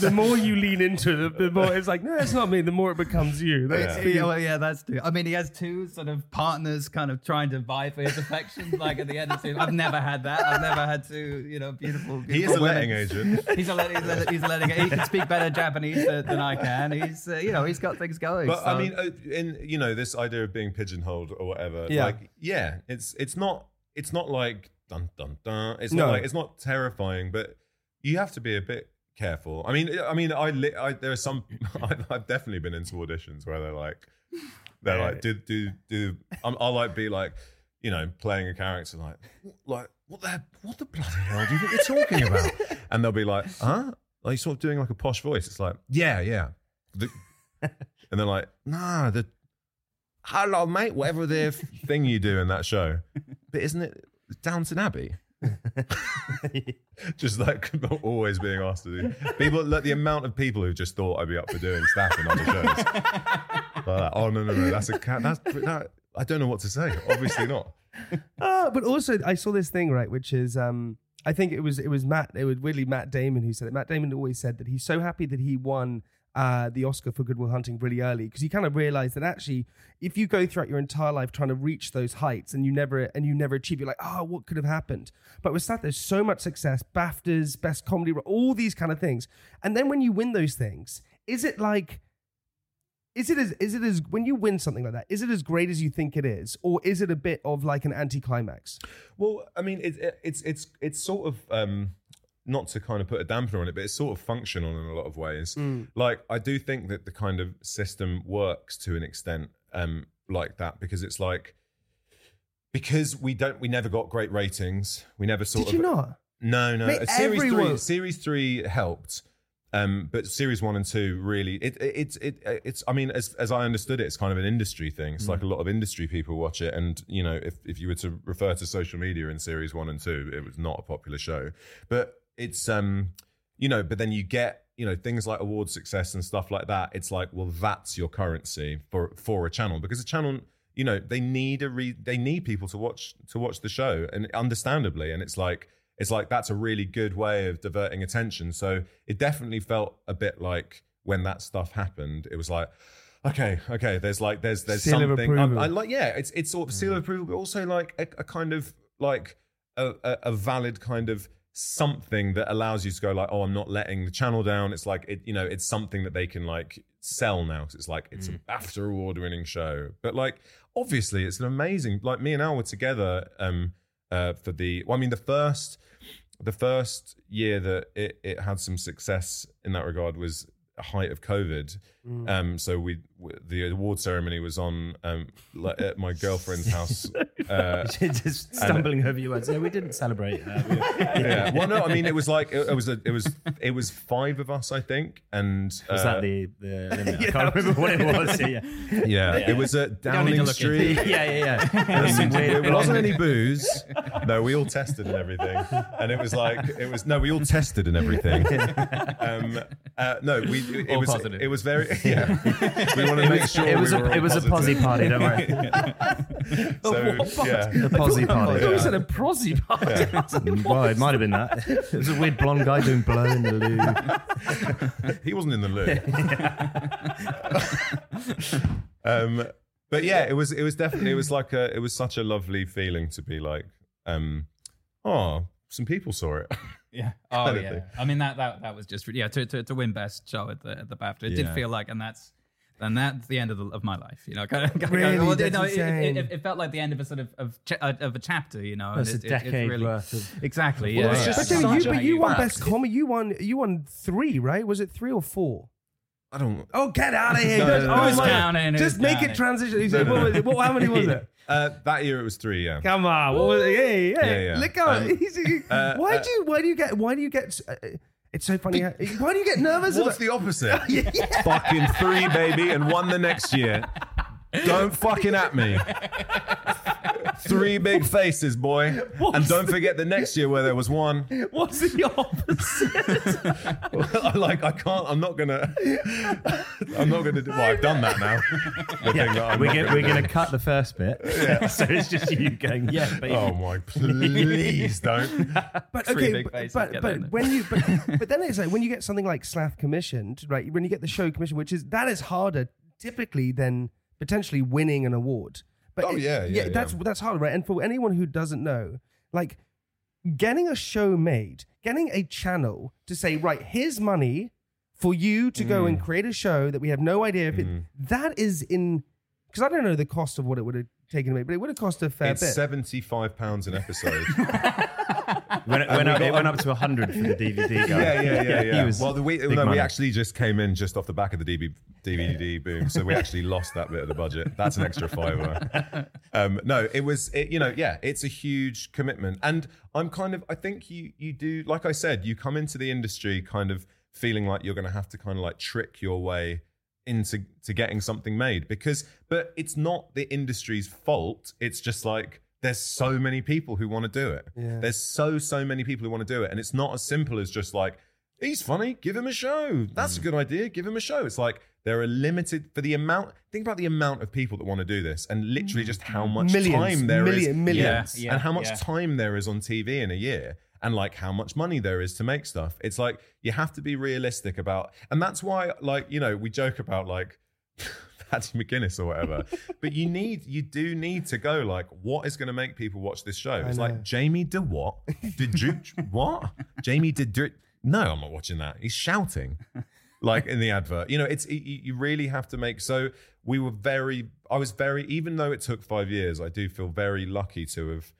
A: the more you lean into it, the more it's like, no, it's not me. The more it becomes you. That's
D: Yeah, well, yeah, that's true. I mean, he has two sort of partners kind of trying to vie for his affections. Like at the end of the I've never had that. I've never had two, you know, beautiful. beautiful
C: He is a
D: women.
C: letting agent.
D: He's a letting. He's a, he's letting. He can speak better Japanese than, than I can. He's, uh, you know, he's got things going.
C: But
D: so-
C: I mean, uh, in you know, this idea of being pigeonholed or whatever.
A: Yeah.
C: Like, yeah, it's it's not it's not like dun dun dun. It's
A: No.
C: not like it's not terrifying, but you have to be a bit careful. I mean, I mean, I, li- I there are some. I've, I've definitely been into auditions where they're like, they're like, do do do. I'm, I'll like be like, you know, playing a character like, like what the what the bloody hell do you think you're talking about? And they'll be like, huh? Like you sort of doing like a posh voice. It's like, yeah, yeah. The, and they're like, nah, the hello mate, whatever the thing you do in that show. But isn't it Downton Abbey? just like always being asked to do people like the amount of people who just thought I'd be up for doing Stath in other shows. Like oh no no no that's a cat that's that I don't know what to say. Obviously not.
A: Uh, but also, I saw this thing right, which is um, I think it was it was Matt. It was really Matt Damon who said it. Matt Damon always said that he's so happy that he won uh, the Oscar for Good Will Hunting really early because you kind of realize that actually, if you go throughout your entire life trying to reach those heights and you never and you never achieve, you're like, oh, what could have happened? But with that, there's so much success, BAFTAs, best comedy, all these kind of things, and then when you win those things, is it like is it as is it as when you win something like that is it as great as you think it is? Or is it a bit of like an anticlimax?
C: Well, I mean, it, it, it's it's it's sort of um, not to kind of put a dampener on it, but it's sort of functional in a lot of ways. Like I do think that the kind of system works to an extent um, like that because it's like because we don't we never got great ratings. We never sort of
A: did
C: of
A: you not
C: no no.
A: Mate,
C: series three series three helped. Um, but series one and two really, it, it, it's it, it's. I mean, as as I understood it, it's kind of an industry thing. It's like a lot of industry people watch it, and you know, if if you were to refer to social media in series one and two, it was not a popular show. But it's um, you know, but then you get you know things like award success and stuff like that. It's like, well, that's your currency for for a channel because a channel, you know, they need a re- they need people to watch to watch the show, and understandably, and it's like it's like that's a really good way of diverting attention. So it definitely felt a bit like when that stuff happened, it was like, okay, okay, there's like there's there's
A: Seal
C: something. I. I like yeah, it's it's sort of seal of approval, but also like a, a kind of like a, a, a valid kind of something that allows you to go like, oh, I'm not letting the channel down. It's like it, you know, it's something that they can like sell now because it's like it's a BAFTA award winning show. But like obviously, it's an amazing. Like me and Al were together um uh for the. Well, I mean, the first the first year that it, it had some success in that regard was a height of COVID. Um, so we w- the award ceremony was on um, like, at my girlfriend's house. Uh,
B: just stumbling over your words. Yeah, we didn't celebrate. Uh, we-
C: yeah. Well, no, I mean it was like it, it was a, it was it was five of us, I think, and
B: was
C: uh,
B: that the the limit? I can't remember what it was. Yeah,
C: yeah, it was at Downing Street.
B: yeah, yeah. yeah. There
C: it wasn't any booze. No, we all tested and everything, and it was like it was no, we all tested and everything. Um, uh, no, we it
D: All
C: was
D: positive.
C: it was very yeah. We want to make sure
B: It was
C: we
B: a
C: were
B: it
C: all
B: was a posse
C: positive.
B: party. Don't worry.
C: So yeah,
B: The posse
A: I thought
B: party.
A: you said a prosy party.
B: Well, it might have been that. It was a weird blonde guy doing blow in the loo.
C: he wasn't in the loo. um, but yeah, it was it was definitely it was like a it was such a lovely feeling to be like, um, oh, some people saw it.
D: Yeah. Oh yeah.
C: thing.
D: I mean that that that was just yeah to to, to win best show at the at the BAFTA. It did feel like, and that's and that's the end of the, of my life. You know, kind of, kind of- well,
A: That's
D: no, it, it, it felt like the end of a sort of of, cha- uh, of a chapter. You know,
B: That's a
D: it- it- it's
B: decade
D: really-
B: worth of.
D: Exactly.
C: Well,
D: Yeah.
C: it's
D: yeah.
A: But, dude, you, but you won
C: fact.
A: best comedy. You won. You won three, right? Was it three or four?
C: I don't.
A: Oh, get out of here!
C: No,
A: Just-
C: no, no,
A: oh
C: who's
A: my-
D: counting?
A: Just make it transition. He said, what, was it? what? How many was it?
C: Uh, that year it was three. Yeah.
A: Come on, what was it? Yeah, yeah.
C: Yeah, yeah.
A: Look out!
C: Um,
A: He's-
C: uh,
A: why
C: uh,
A: do you? Why do you get? Why do you get? Uh, it's so funny. how, why do you get nervous?
C: What's
A: about,
C: the opposite? Fucking three, baby, and one the next year. Don't fucking at me. Three big faces, boy. And don't forget the next year where there was one.
A: What's the opposite?
C: I like I can't. I'm not gonna. I'm not gonna. Do, well, I've done that now. The thing that I'm
B: We're
C: not
B: gonna,
C: gonna
B: we're
C: do.
B: gonna cut the first bit, so it's just you going, yeah, baby.
C: Oh my! Please don't.
A: But
D: Three
A: okay,
D: big
A: but,
D: faces
A: but,
D: get
A: but
D: there.
A: when you but, but then it's like when you get something like Stath commissioned, right? When you get the show commissioned, which is that is harder typically than potentially winning an award. But
C: Oh,
A: it-
C: yeah, yeah,
A: that's
C: yeah.
A: that's hard, right? And for anyone who doesn't know, like getting a show made, getting a channel to say, right, here's money for you to go
C: Mm.
A: and create a show that we have no idea if it that is in because I don't know the cost of what it would have taken to make, but it would have cost a fair bit
C: It's
A: bit.
C: seventy-five pounds an episode.
B: When it, when
C: we
B: it, went up to 100 for the DVD guy.
C: yeah, yeah, yeah, yeah.
B: Was
C: well, the, we, no, we actually just came in just off the back of the DB, DVD boom, so we actually lost that bit of the budget. That's an extra fiver. Um, no, it was, it, you know, yeah, it's a huge commitment, and I'm kind of, I think you you do, like I said, you come into the industry kind of feeling like you're going to have to kind of like trick your way into to getting something made because, but it's not the industry's fault. It's just like. There's so many people who want to do it.
A: Yeah.
C: There's so so many people who want to do it, and it's not as simple as just like he's funny, give him a show. That's a mm. good idea, give him a show. It's like there are limited for the amount. Think about the amount of people that want to do this, and literally just how much
A: Millions,
C: time there is,
A: million- millions.
D: Yeah, yeah,
C: and how much time there is on TV in a year. And like how much money there is to make stuff. It's like you have to be realistic about, and that's why, like, you know, we joke about like Paddy McGuinness or whatever. but you need, you do need to go like, what is going to make people watch this show? It's like Jamie did what? Did you what? Jamie did do it. No, I'm not watching that. He's shouting like in the advert. You know, it's you, you really have to make. So we were very. I was very. Even though it took five years, I do feel very lucky to have.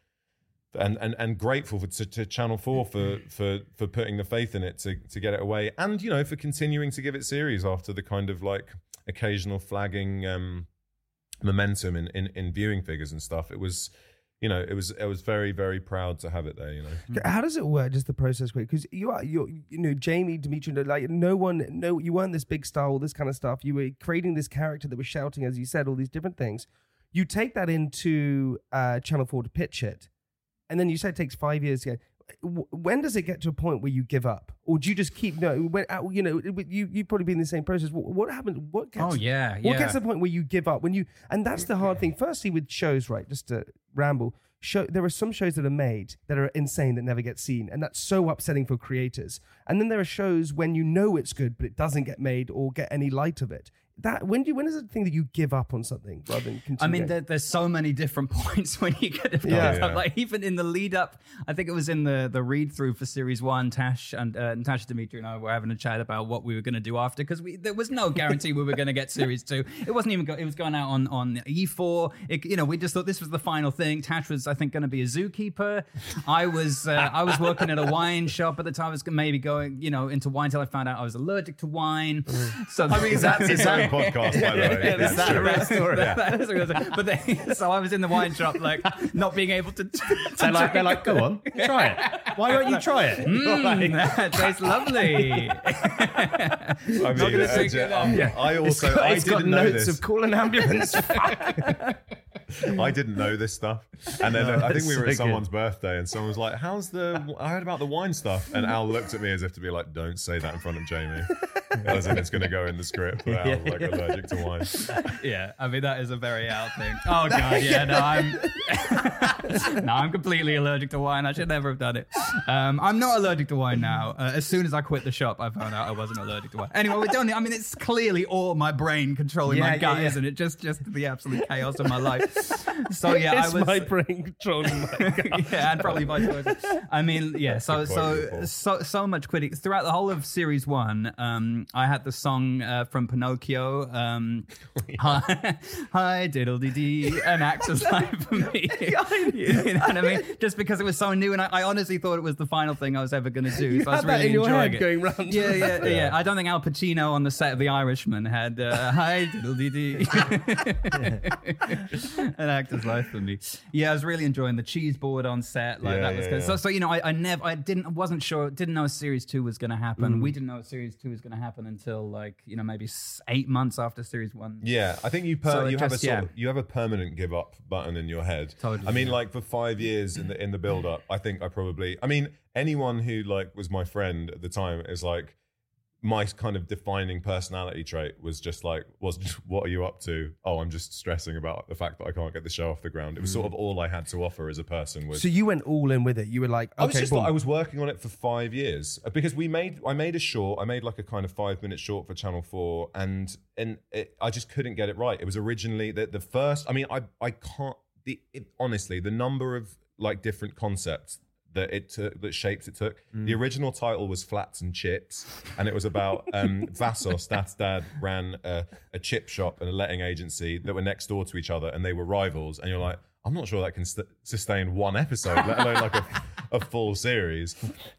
C: And, and and grateful for, to, to Channel Four for for for putting the faith in it to to get it away, and you know for continuing to give it series after the kind of like occasional flagging um, momentum in, in in viewing figures and stuff. It was, you know, it was I was very very proud to have it there. You know,
A: How does it work? Just the process, quick, because you are you you know Jamie Demetriou, like no one, no, you weren't this big star, all this kind of stuff. You were creating this character that was shouting, as you said, all these different things. You take that into uh, Channel Four to pitch it, and then you say it takes five years to get. When does it get to a point where you give up, or do you just keep? No, when, uh, you know, you you probably been in the same process. What, what happens? What gets?
D: Oh yeah,
A: What
D: yeah.
A: gets to the point where you give up when you and that's the hard thing. Firstly, with shows, right? Just to ramble, show there are some shows that are made that are insane that never get seen, and that's so upsetting for creators. And then there are shows when you know it's good, but it doesn't get made or get any light of it. That when do you, when is it the thing that you give up on something rather than continue?
D: I mean, there, there's so many different points when you get to
A: Yeah.
C: Yeah.
D: Like even in the lead up, I think it was in the the read through for series one. Tash and uh, Natasia Demetriou and I were having a chat about what we were going to do after because we there was no guarantee we were going to get series two. It wasn't even go, it was going out on on E4. It, you know, we just thought this was the final thing. Tash was I think going to be a zookeeper. I was uh, I was working at a wine shop at the time. I was maybe going you know into wine till I found out I was allergic to wine. So
C: I mean, that's its own podcast, by the way.
A: Yeah, that's
C: It's
A: that story.
D: that- that is it was. But then, so I was in the wine shop, like not being able to.
B: They're like, they're like, go on, try it. Why won't you try it?
D: Mm, that tastes lovely.
C: I mean,
D: gonna
C: uh,
D: it
C: um,
A: Yeah.
C: I also
A: It's got,
C: I
A: it's got
C: didn't know
A: notes
C: this.
A: of call an ambulance.
C: I didn't know this stuff, and then uh, I think we were at someone's birthday, and someone was like, "How's the? I heard about the wine stuff." And Al looked at me as if to be like, "Don't say that in front of Jamie," as in it's going to go in the script. That Al's like allergic to wine.
D: yeah, I mean that is a very out thing. Oh god, yeah, no, I'm no, I'm completely allergic to wine. I should never have done it. Um, I'm not allergic to wine now. Uh, as soon as I quit the shop, I found out I wasn't allergic to wine. Anyway, we don't. I mean, it's clearly all my brain controlling
A: Yeah,
D: my
A: yeah,
D: gut,
A: yeah.
D: isn't it? Just, just the absolute chaos of my life. So yeah, I was.
A: my brain controlling my
D: yeah, and probably vice versa. I mean, yeah. So so so so much quitting throughout the whole of series one. Um, I had the song uh, from Pinocchio. Um, hi, hi, diddle dee dee, an actor's life for me. you know what I mean? Just because it was so new, and I, I honestly thought it was the final thing I was ever going to do.
A: You
D: so I was really enjoying it.
A: going round.
D: Yeah, yeah, yeah, I don't think Al Pacino on the set of The Irishman had uh, "Hi diddle dee dee," an actor's life for me. Yeah, I was really enjoying the cheese board on set. Like
C: Yeah,
D: that was
C: yeah,
D: good.
C: yeah.
D: So, so you know, I, I never, I didn't, I wasn't sure, didn't know series two was going to happen.
C: Mm.
D: We didn't know series two was going to happen until like you know maybe eight months after series one.
C: Yeah, I think you per-
D: So
C: you have a sort of, you have a permanent give up button in your head.
D: Totally,
C: I mean, like for five years in the in the build up, I think I probably. I mean, anyone who like was my friend at the time is like my kind of defining personality trait was just like was what are you up to? Oh, I'm just stressing about the fact that I can't get the show off the ground. It was
D: Mm.
C: sort of all I had to offer as a person was
A: So you went all in with it. You were like, okay,
C: I was just
A: boom.
C: like, I was working on it for five years uh, because we made I made a short. I made like a kind of five minute short for Channel Four, and and it, I just couldn't get it right. It was originally the the first. I mean, I I can't. The it, honestly, the number of like different concepts that it took, that shapes it took. The original title was Flats and Chips, and it was about um, Vasos. Dad's dad ran a, a chip shop and a letting agency that were next door to each other, and they were rivals. And you're like, I'm not sure that can st- sustain one episode, let alone like a, a full series.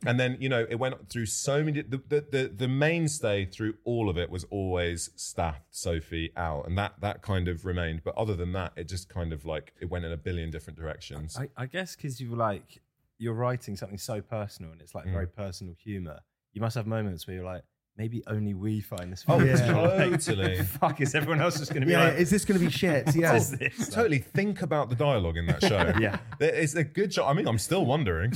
C: And then you know it went through so many. The the the, the mainstay through all of it was always Stath, Sophie, Al, and that that kind of remained. But other than that, it just kind of like it went in a billion different directions.
B: I, I guess because you were like you're writing something so personal and it's like very personal humor. You must have moments where you're like, maybe only we find this.
C: Oh,
B: funny.
A: yeah.
C: Totally.
B: Fuck, is everyone else just going to be
A: Yeah,
B: like,
A: is this going to be shit? Yeah.
B: this?
C: totally think about the dialogue in that show.
B: Yeah.
C: It's a good show. I mean, I'm still wondering.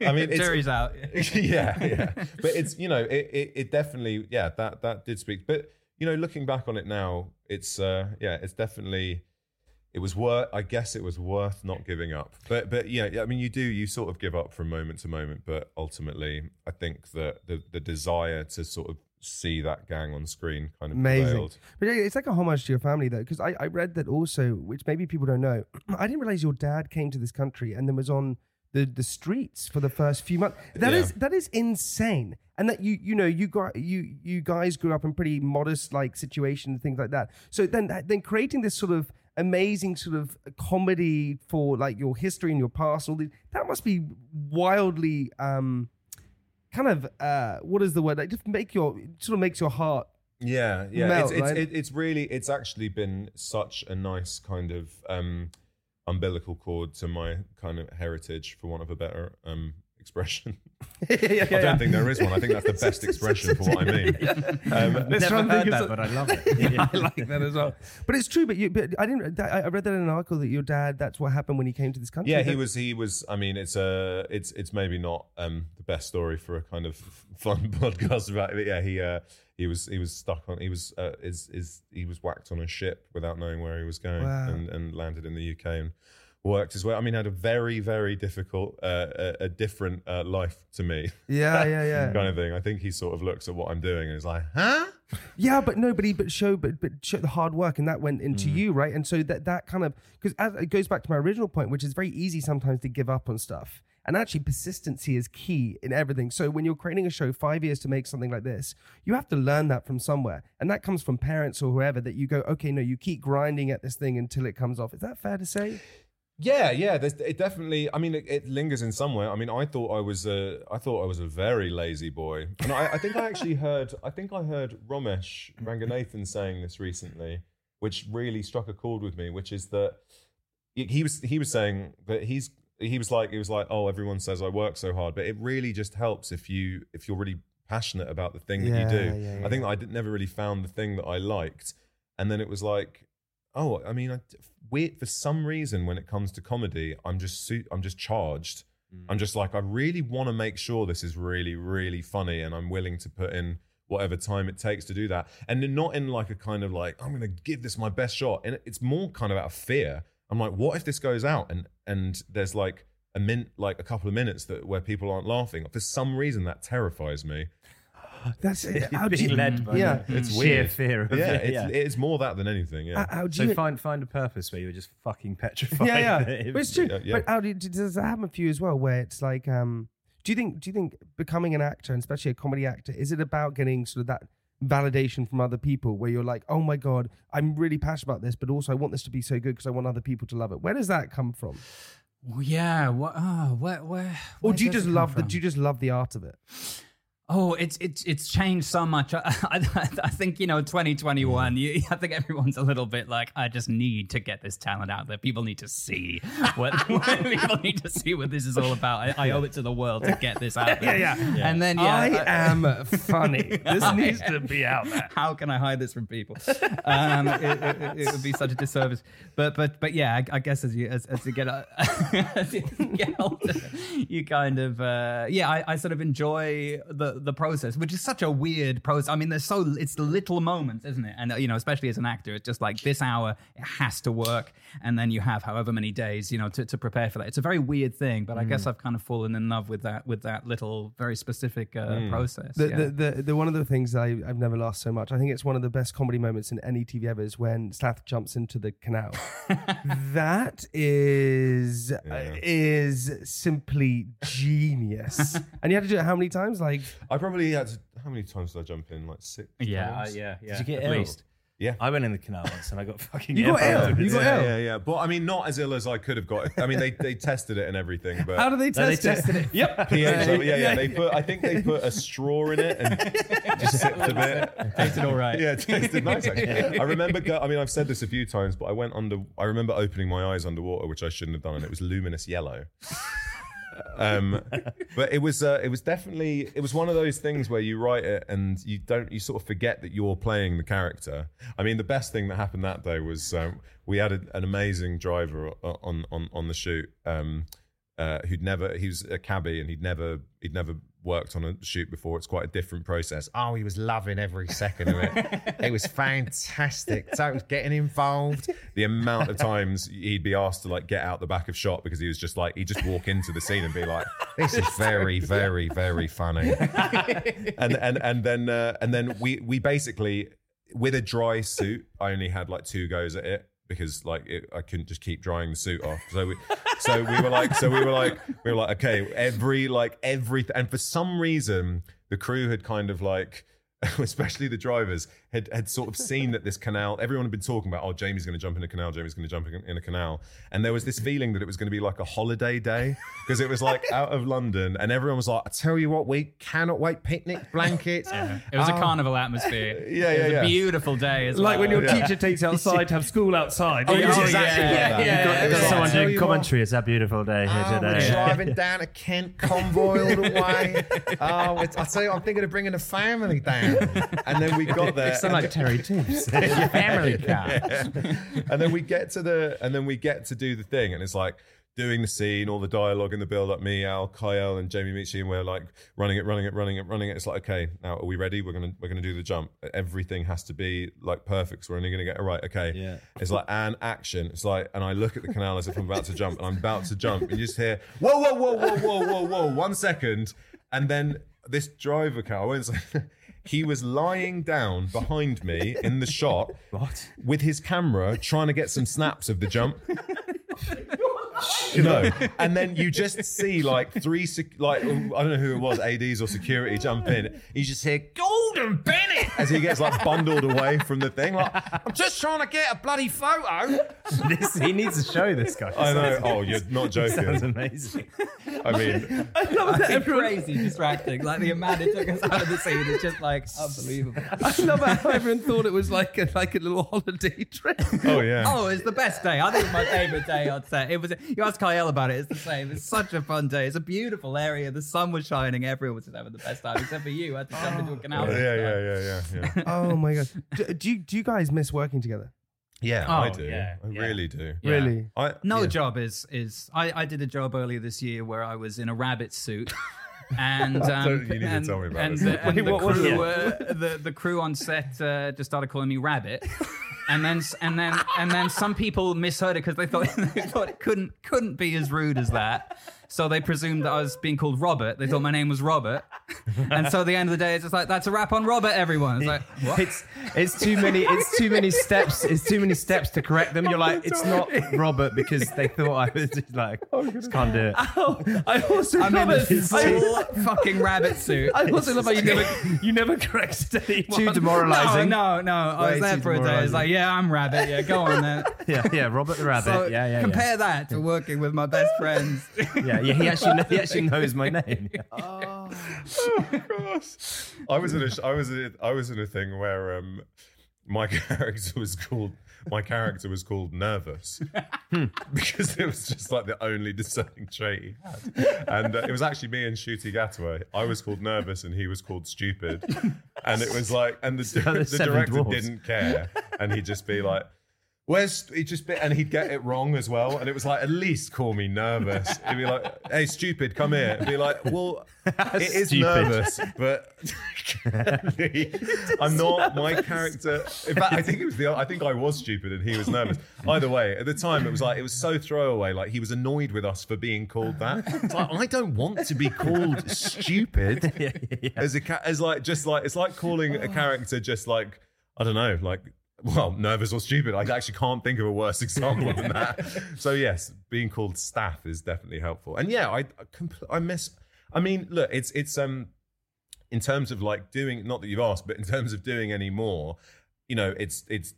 C: I mean, it's,
D: Jury's out.
C: yeah, yeah. But it's you know, it, it, it definitely yeah that that did speak. But you know, looking back on it now, it's uh yeah, it's definitely it was worth. I guess it was worth not giving up. But but yeah, yeah, I mean, you do you sort of give up from moment to moment. But ultimately, I think that the the desire to sort of see that gang on screen kind of
A: Amazing.
C: prevailed.
A: But yeah, it's like a homage to your family, though, because I, I read that also, which maybe people don't know. I didn't realize your dad came to this country and then was on the, the streets for the first few months. That
C: Yeah.
A: is that is insane. And that you you know you got you you guys grew up in pretty modest like situations and things like that. So then then creating this sort of amazing sort of comedy for like your history and your past all these that must be wildly um kind of uh what is the word like just make your sort of makes your heart
C: Yeah, yeah.
A: melt,
C: it's it's,
A: right?
C: it, it's really it's actually been such a nice kind of um, umbilical cord to my kind of heritage, for want of a better um, expression.
A: yeah, yeah,
C: I don't think there is one. I think that's the best expression for what I mean. Um,
A: Let's try
B: Never
A: think
B: heard
A: of
B: that,
A: some-
B: but I love it.
A: Yeah, I like that as well. But it's true. But you, but I didn't. I I read that in an article that your dad. That's what happened when he came to this country.
C: yeah, he was. He was. I mean, it's a. It's it's maybe not um, the best story for a kind of fun podcast about it. But yeah, he uh, he was he was stuck on. He was uh, is is he was whacked on a ship without knowing where he was going,
A: Wow.
C: and and landed in the UK and worked as well. I mean, had a very very difficult, uh, a, a different uh, life to me,
A: Yeah, yeah, yeah.
C: kind of thing. I think he sort of looks at what I'm doing and is like, huh?
A: Yeah, but nobody but show but but show the hard work and that went into you, right? And so that that kind of because it goes back to my original point, which is very easy sometimes to give up on stuff. And actually, persistency is key in everything. So when you're creating a show five years to make something like this, you have to learn that from somewhere, and that comes from parents or whoever. That you go, okay, no, you keep grinding at this thing until it comes off. Is that fair to say?
C: Yeah, yeah. It definitely. I mean, it, it lingers in somewhere. I mean, I thought I was a. I thought I was a very lazy boy, and I, I think I actually heard. I think I heard Romesh Ranganathan saying this recently, which really struck a chord with me. Which is that he- was he was saying that he's he was like he was like oh everyone says I work so hard, but it really just helps if you if you're really passionate about the thing that
A: Yeah,
C: you do.
A: yeah,
C: I think I did, never really found the thing that I liked, and then it was like oh, I mean, I, weird for some reason when it comes to comedy, I'm just su- I'm just charged. I'm mm. just like I really want to make sure this is really really funny, and I'm willing to put in whatever time it takes to do that, and not in like a kind of like I'm going to give this my best shot, and it's more kind of out of fear. I'm like, what if this goes out and and there's like a min like a couple of minutes that where people aren't laughing for some reason that terrifies me.
A: That's how do
B: being
A: you,
B: led by
A: yeah.
B: the
C: It's
B: sheer
C: weird.
B: fear of
C: Yeah,
B: it.
C: it's,
B: yeah.
C: it's more that than anything. Yeah.
A: How, how do
B: so
A: you?
B: find find a purpose where you're just fucking petrified.
A: yeah, yeah.
B: it-
A: But it's true.
C: Yeah, yeah.
A: But how do, does that happen for you as well? Where it's like, um, do you think do you think becoming an actor, and especially a comedy actor, is it about getting sort of that validation from other people, where you're like, oh my god, I'm really passionate about this, but also I want this to be so good because I want other people to love it. Where does that come from?
D: Well, yeah. What? Oh, where? Where?
A: Or do you just love the? Do you just love the art of it?
D: Oh, it's it's it's changed so much. I, I, I think you know, 2021. You, I think everyone's a little bit like, I just need to get this talent out there. People need to see what people need to see what this is all about. I, I owe it to the world to get this out there.
A: Yeah, yeah.
D: And then yeah,
A: I am funny. This needs to be out there.
D: How can I hide this from people? Um, it, it, it- would be such a disservice. But but but yeah, I, I guess as you as, as you get uh, as you get older, you kind of uh, yeah, I, I sort of enjoy the the process, which is such a weird process. I mean, there's so it's the little moments, isn't it? And uh, you know, especially as an actor, it's just like this hour it has to work, and then you have however many days, you know, to, to prepare for that. It's a very weird thing, but I guess I've kind of fallen in love with that with that little very specific uh, process.
A: The,
D: yeah.
A: the, the, the one of the things I, I've never laughed so much. I think it's one of the best comedy moments in any TV ever is when Stath jumps into the canal. that is uh, is simply genius. and you had to do it how many times? Like
C: I probably had to, how many times did I jump in? Like six.
D: Yeah,
C: times?
D: uh, yeah, yeah.
B: Did you get
D: at
B: ill?
D: least.
C: Yeah.
B: I went in the canal once and I got fucking.
A: You got ill. You got
C: yeah,
A: ill.
C: yeah, yeah. But I mean, not as ill as I could have got. I mean, they, they tested it and everything, but
A: How do they
B: No, they
A: test it?
B: tested it.
A: Yep.
C: pH level- yeah, yeah. They put. I think they put a straw in it and just sipped a bit.
D: Tasted all right.
C: Yeah, it tasted nice. Actually, I remember. Go, I mean, I've said this a few times, but I went under. I remember opening my eyes underwater, which I shouldn't have done, and it was luminous yellow. Um, but it was. Uh, it was definitely. It was one of those things where you write it and you don't. You sort of forget that you're playing the character. I mean, the best thing that happened that day was um, we had a, an amazing driver on on on the shoot. Um, uh, who'd never he was a cabbie and he'd never he'd never worked on a shoot before it's quite a different process
E: Oh, he was loving every second of it. it was fantastic. So it was getting involved.
C: the amount of times he'd be asked to like get out the back of shot because he was just like he'd just walk into the scene and be like
E: This is very, very, very funny.
C: and and and then uh, and then we we basically with a dry suit I only had like two goes at it because like it, I couldn't just keep drying the suit off. So we so we were like so we were like we were like okay every like every and for some reason the crew had kind of like especially the drivers had had sort of seen that this canal everyone had been talking about oh Jamie's going to jump in a canal Jamie's going to jump in, in a canal and there was this feeling that it was going to be like a holiday day because it was like out of London and everyone was like
E: I tell you what, we cannot wait. Picnic blankets.
D: It was a
E: Oh.
D: carnival atmosphere.
C: Yeah,
D: it
C: yeah,
D: was
C: yeah.
D: a beautiful day. As
A: Like when your
C: Yeah.
A: teacher takes you outside to have school outside.
C: Oh,
A: You
C: yeah, exactly like that.
A: yeah,
B: Got,
A: yeah.
B: got
E: Yeah.
B: someone doing
E: you what.
B: commentary. It's a beautiful day here
E: Oh, we're driving down a Kent, convoy all the way. Oh, it's, I tell you, I'm thinking of bringing the family down.
C: and then we got there
B: It's like Terry Toops. Your family car.
C: and then we get to the and then we get to do the thing and it's like doing the scene all the dialogue in the build up me al kyle and jamie Michi, and we're like running it running it running it running it. It's like okay now are we ready? We're gonna we're gonna do the jump. Everything has to be like perfect so we're only gonna get it right okay?
B: Yeah.
C: it's like an action. It's like and i look at the canal as if i'm about to jump and i'm about to jump and you just hear whoa whoa whoa whoa whoa whoa whoa one second. And then this driver car I won't say he was lying down behind me in the shot
B: What?
C: with his camera trying to get some snaps of the jump. no, and then you just see like three, sec- like I don't know who it was, ads or security jump in. You just hear Golden Bennett as he gets like bundled away from the thing. Like I'm just trying to get a bloody photo.
B: This, he needs to show this guy.
C: I know. Oh, you're not
B: Sounds
C: joking.
B: amazing.
C: I mean,
A: I love that
D: It's
A: everyone.
D: crazy distracting. Like the amount it took us out of the scene is just like unbelievable.
A: I love how everyone thought it was like a, like a little holiday trip.
C: oh yeah.
D: Oh, it's the best day. I think it's my favorite day on set. It was. You ask Kyle about it. It's the same. It's such a fun day. It's a beautiful area. The sun was shining. Everyone was having the best time, except for you. I had to jump into a canal.
C: Yeah, yeah, yeah, yeah, yeah.
A: Oh my god! Do, do you do you guys miss working together?
C: Yeah,
D: Oh,
C: I do.
B: yeah,
C: I
B: yeah.
C: really do.
D: Yeah.
A: Really?
C: I
D: No
C: yeah.
D: job is is. I, I did a job earlier this year where I was in a rabbit suit. And um,
C: Don't- you need to
D: and,
C: tell me about
D: and
C: this.
D: The, and
A: Wait,
D: the
A: what was
D: crew, uh, the the crew on set uh, just started calling me Rabbit, and then and then and then some people misheard it because they thought they thought it couldn't couldn't be as rude as that. So they presumed that I was being called Robert. They thought my name was Robert, and so at the end of the day, it's just like that's a rap on Robert. Everyone, it's like what?
B: It's it's too many it's too many steps it's too many steps to correct them. You're like it's not Robert because they thought I was just like oh, just can't do it.
A: Oh, I also
D: I'm in
A: love
D: this
A: it. I,
D: full fucking rabbit suit.
A: I also love how you never you never corrected anyone.
B: Too demoralizing.
D: No, no, no. I
B: Way
D: was there
B: too
D: for a day. It's
B: demoralizing.
D: like, yeah, I'm Rabbit. Yeah, go on then.
B: Yeah, yeah, Robert the Rabbit.
D: So
B: yeah, yeah,
D: compare that to working with my best friends.
B: yeah. Yeah, yeah, he actually he actually knows my name.
C: of course. I was in a I was in a, I was in a thing where um my character was called my character was called nervous because it was just like the only discerning trait he had, and uh, it was actually me and Shooty Gataway. I was called nervous and he was called stupid, and it was like and the,
B: the
C: the director
B: dwarfs.
C: didn't care, and he'd just be like. Where's he just be, and he'd get it wrong as well, and it was like at least call me nervous. He'd be like, "Hey, stupid, come here." Be like, "Well, it is
B: Stupid.
C: nervous, but I'm not my character." In fact, I think it was the I think I was stupid and he was nervous. Either way, at the time it was like it was so throwaway. Like he was annoyed with us for being called that. It's like I don't want to be called stupid as a as like just like it's like calling a character just like I don't know like. Well, nervous or stupid. I actually can't think of a worse example than that. So yes, being called Stath is definitely helpful. And yeah, I I, miss. I mean, look, it's it's um in terms of like doing not that you've asked, but in terms of doing any more, you know, it's it's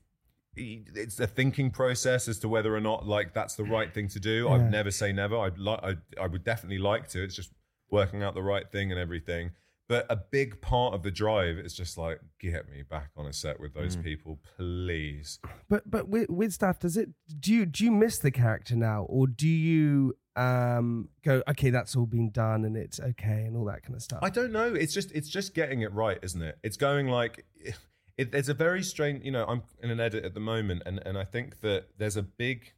C: it's a thinking process as to whether or not like that's the right thing to do.
A: Yeah.
C: I'd never say never. I'd like I, I would definitely like to. It's just working out the right thing and everything. But a big part of the drive is just like get me back on a set with those people, please.
A: But but with, with Stath, does it? Do you do you miss the character now, or do you um go okay? That's all been done and it's okay and all that kind of stuff.
C: I don't know. It's just it's just getting it right, isn't it? It's going like it, there's a very strange. You know, I'm in an edit at the moment, and and I think that there's a big.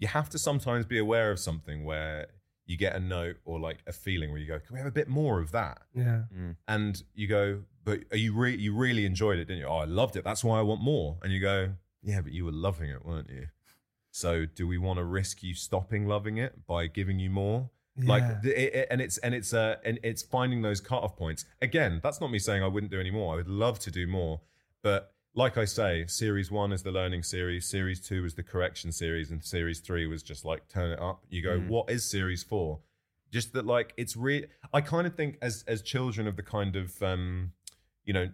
C: You have to sometimes be aware of something where you get a note or like a feeling where you go, "Can we have a bit more of that?"
A: yeah.
C: And you go, "But are you re- you really enjoyed it, didn't you? Oh, I loved it. That's why I want more." And you go, "Yeah, but you were loving it, weren't you?" So, do we want to risk you stopping loving it by giving you more? Like,
A: Yeah.
C: th- it, it- and it's and it's uh and it's finding those cutoff points. Again, that's not me saying I wouldn't do any more. I would love to do more, but like I say, series one is the learning series, series two is the correction series, and series three was just like turn it up. You go, what is series four? Just that, like, it's real. I kind of think as as children of the kind of um, you know,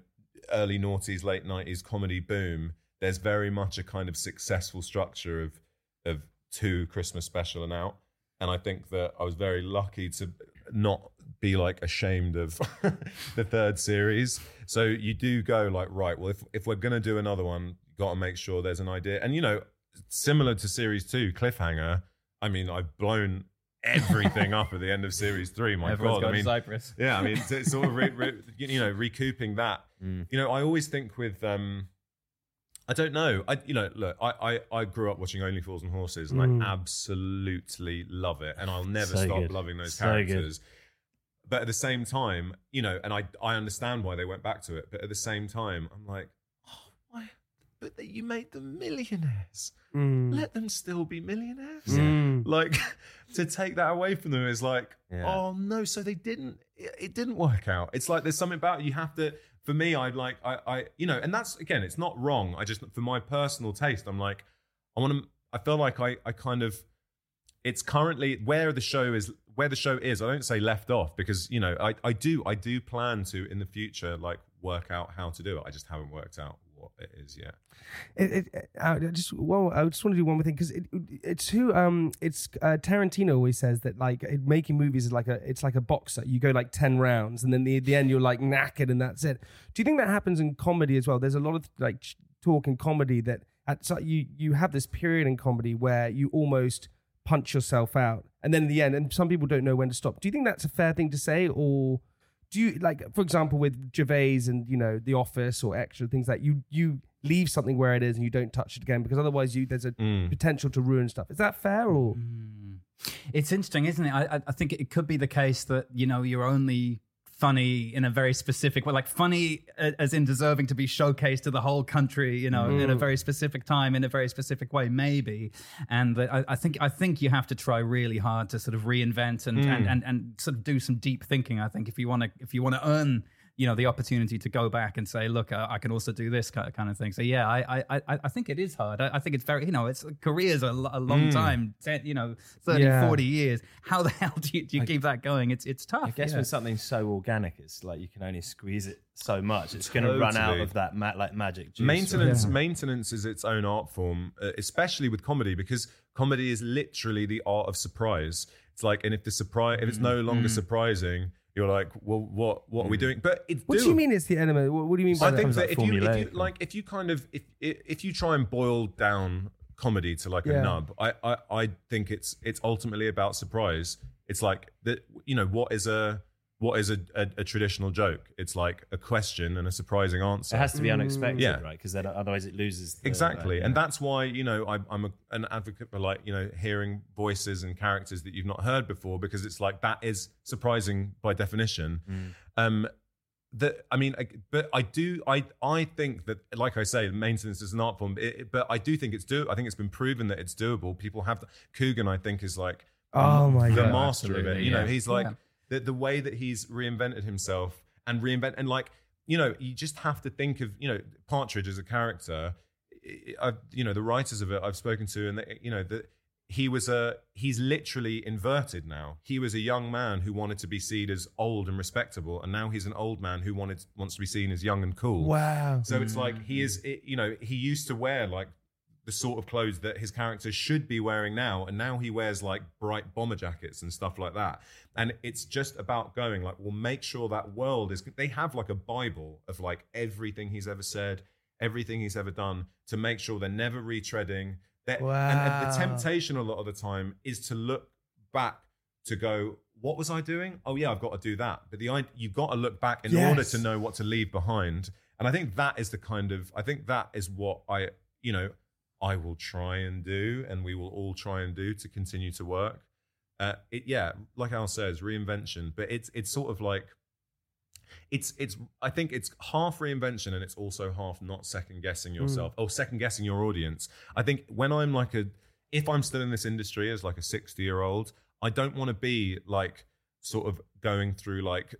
C: early noughties, late nineties comedy boom, there's very much a kind of successful structure of of two Christmas special and out. And I think that I was very lucky to not be like ashamed of the third series. So you do go like, right, well, if if we're gonna do another one, got to make sure there's an idea. And you know, similar to series two, cliffhanger. I mean, I've blown everything up at the end of series three. My
D: Everyone's
C: God,
D: going
C: I mean,
D: to Cyprus.
C: yeah, I mean, it's, it's sort of re, re, you know recouping that. You know, I always think with um, I don't know. I you know, look, I I, I grew up watching Only Fools and Horses, and I absolutely love it, and I'll never
B: So
C: stop
B: good.
C: loving those
B: So good.
C: Characters. But at the same time, you know, and I I understand why they went back to it, but at the same time, I'm like, oh, why? But they, you made them millionaires.
A: Mm.
C: Let them still be millionaires.
A: Mm.
C: Like to take that away from them is like,
B: Yeah.
C: oh no. So they didn't. It, it didn't work out. It's like there's something about it. you have to. For me, I'd like I I you know, and that's again, it's not wrong. I just for my personal taste, I'm like, I want to. I feel like I I kind of. It's currently where the show is. Where the show is, I don't say left off because you know I, I do I do plan to in the future like work out how to do it. I just haven't worked out what it is yet.
A: It, it, I just well, I just want to do one more thing because it, it's who um it's uh, Tarantino always says that like making movies is like a it's like a boxer. You go like ten rounds and then the the end you're like knackered and that's it. Do you think that happens in comedy as well? There's a lot of like talk in comedy that at so you you have this period in comedy where you almost punch yourself out and then in the end and some people don't know when to stop. Do you think that's a fair thing to say or? do you like for example with Gervais and you know The Office or Extra things like you you leave something where it is and you don't touch it again because otherwise you there's a mm. potential to ruin stuff. Is that fair or mm.
D: It's interesting, isn't it? I, I- I think it could be the case that you know you're only funny in a very specific way, like funny as in deserving to be showcased to the whole country, you know, in a mm. very specific time, in a very specific way, maybe. And I, I think I think you have to try really hard to sort of reinvent and and, mm. and and sort of do some deep thinking. I think if you want to if you want to earn you know the opportunity to go back and say look I, I can also do this kind of, kind of thing so yeah I I I- I think it is hard I, I think it's very you know it's careers a, a long time 10, you know 30
A: Yeah.
D: 40 years how the hell do you, do you keep that going it's it's tough
B: I guess
D: yeah.
B: when something's so organic, it's like you can only squeeze it so much. It's going to run out of that ma- like magic juice.
C: maintenance maintenance is its own art form uh, especially with comedy because comedy is literally the art of surprise it's like and if the surprise if it's no
A: Mm.
C: longer surprising you're like well what what are we hmm. doing but it's
A: what do you mean it's the element? What, what do you mean by
C: I
A: that?
C: think
B: Comes
C: that
B: like
C: if you, if you like if you kind of if if if you try and boil down comedy to like
A: Yeah.
C: a nub, I, I I think it's it's ultimately about surprise. It's like that you know what is a what is a, a, a traditional joke? It's like a question and a surprising answer.
B: It has to be unexpected,
C: Yeah.
B: right? Because then otherwise it loses. The,
C: Exactly,
B: like,
C: and that's why you know I, I'm a, an advocate for like you know hearing voices and characters that you've not heard before because it's like that is surprising by definition. Um, that I mean, I, but I do I I think that like I say, maintenance is an art form, it, it- but I do think it's do I think it's been proven that it's doable. People have to, Coogan, I think, is like
A: Oh my
C: the
A: God.
C: master of it.
D: Absolutely,
C: You know, he's like
D: Yeah.
C: The the way that he's reinvented himself and reinvent and like you know, you just have to think of you know Partridge as a character. I, you know, the writers of it I've spoken to, and they, you know, the, he was a he's literally inverted now. He was a young man who wanted to be seen as old and respectable, and now he's an old man who wanted wants to be seen as young and cool.
A: Wow.
C: So it's like he is, mm. it, you know, he used to wear like the sort of clothes that his character should be wearing now, and now he wears like bright bomber jackets and stuff like that. And it's just about going like, we'll make sure that world is. They have like a bible of like everything he's ever said, everything he's ever done, to make sure they're never retreading. They're, and, and the temptation a lot of the time is to look back to go, what was I doing? Oh yeah, I've got to do that. But the you've got to look back in order to know what to leave behind. And I think that is the kind of I think that is what I you know I will try and do, and we will all try and do to continue to work. Uh, it yeah, like Al says, reinvention, but it's it's sort of like it's it's I think it's half reinvention and it's also half not second guessing yourself or second guessing your audience. I think when I'm like a if I'm still in this industry as like a 60 year old, I don't want to be like sort of going through like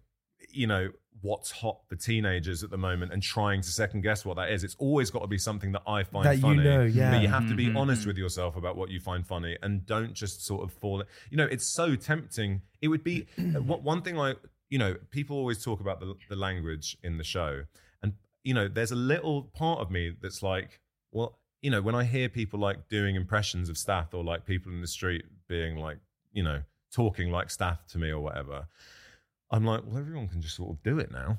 C: you know what's hot for teenagers at the moment and trying to second guess what that is. It's always got to be something that I find
A: That you
C: funny.
A: know, yeah.
C: But you have to be
D: Mhm,
C: honest
D: mhm.
C: with yourself about what you find funny and don't just sort of fall. You know, it's so tempting. It would be one one thing I, you know, people always talk about the, the language in the show. And, you know, there's a little part of me that's like, well, you know, when I hear people like doing impressions of Stath or like people in the street being like, you know, talking like Stath to me or whatever, I'm like, well, everyone can just sort of do it now.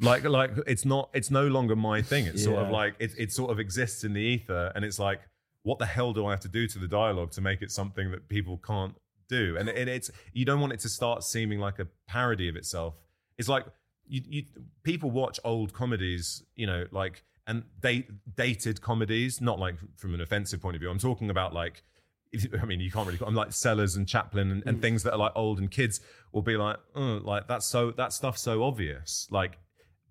C: Like, like it's not, it's no longer my thing. It's sort of like it, it sort of exists in the ether, and it's like, what the hell do I have to do to the dialogue to make it something that people can't do? And it, it's you don't want it to start seeming like a parody of itself. It's like you, you people watch old comedies, you know, like and they dated comedies, not like from an offensive point of view. I'm talking about like I mean, you can't really. I'm like Sellers and Chaplin and, and mm. things that are like old, and kids will be like, oh, like that's so that stuff's so obvious. Like,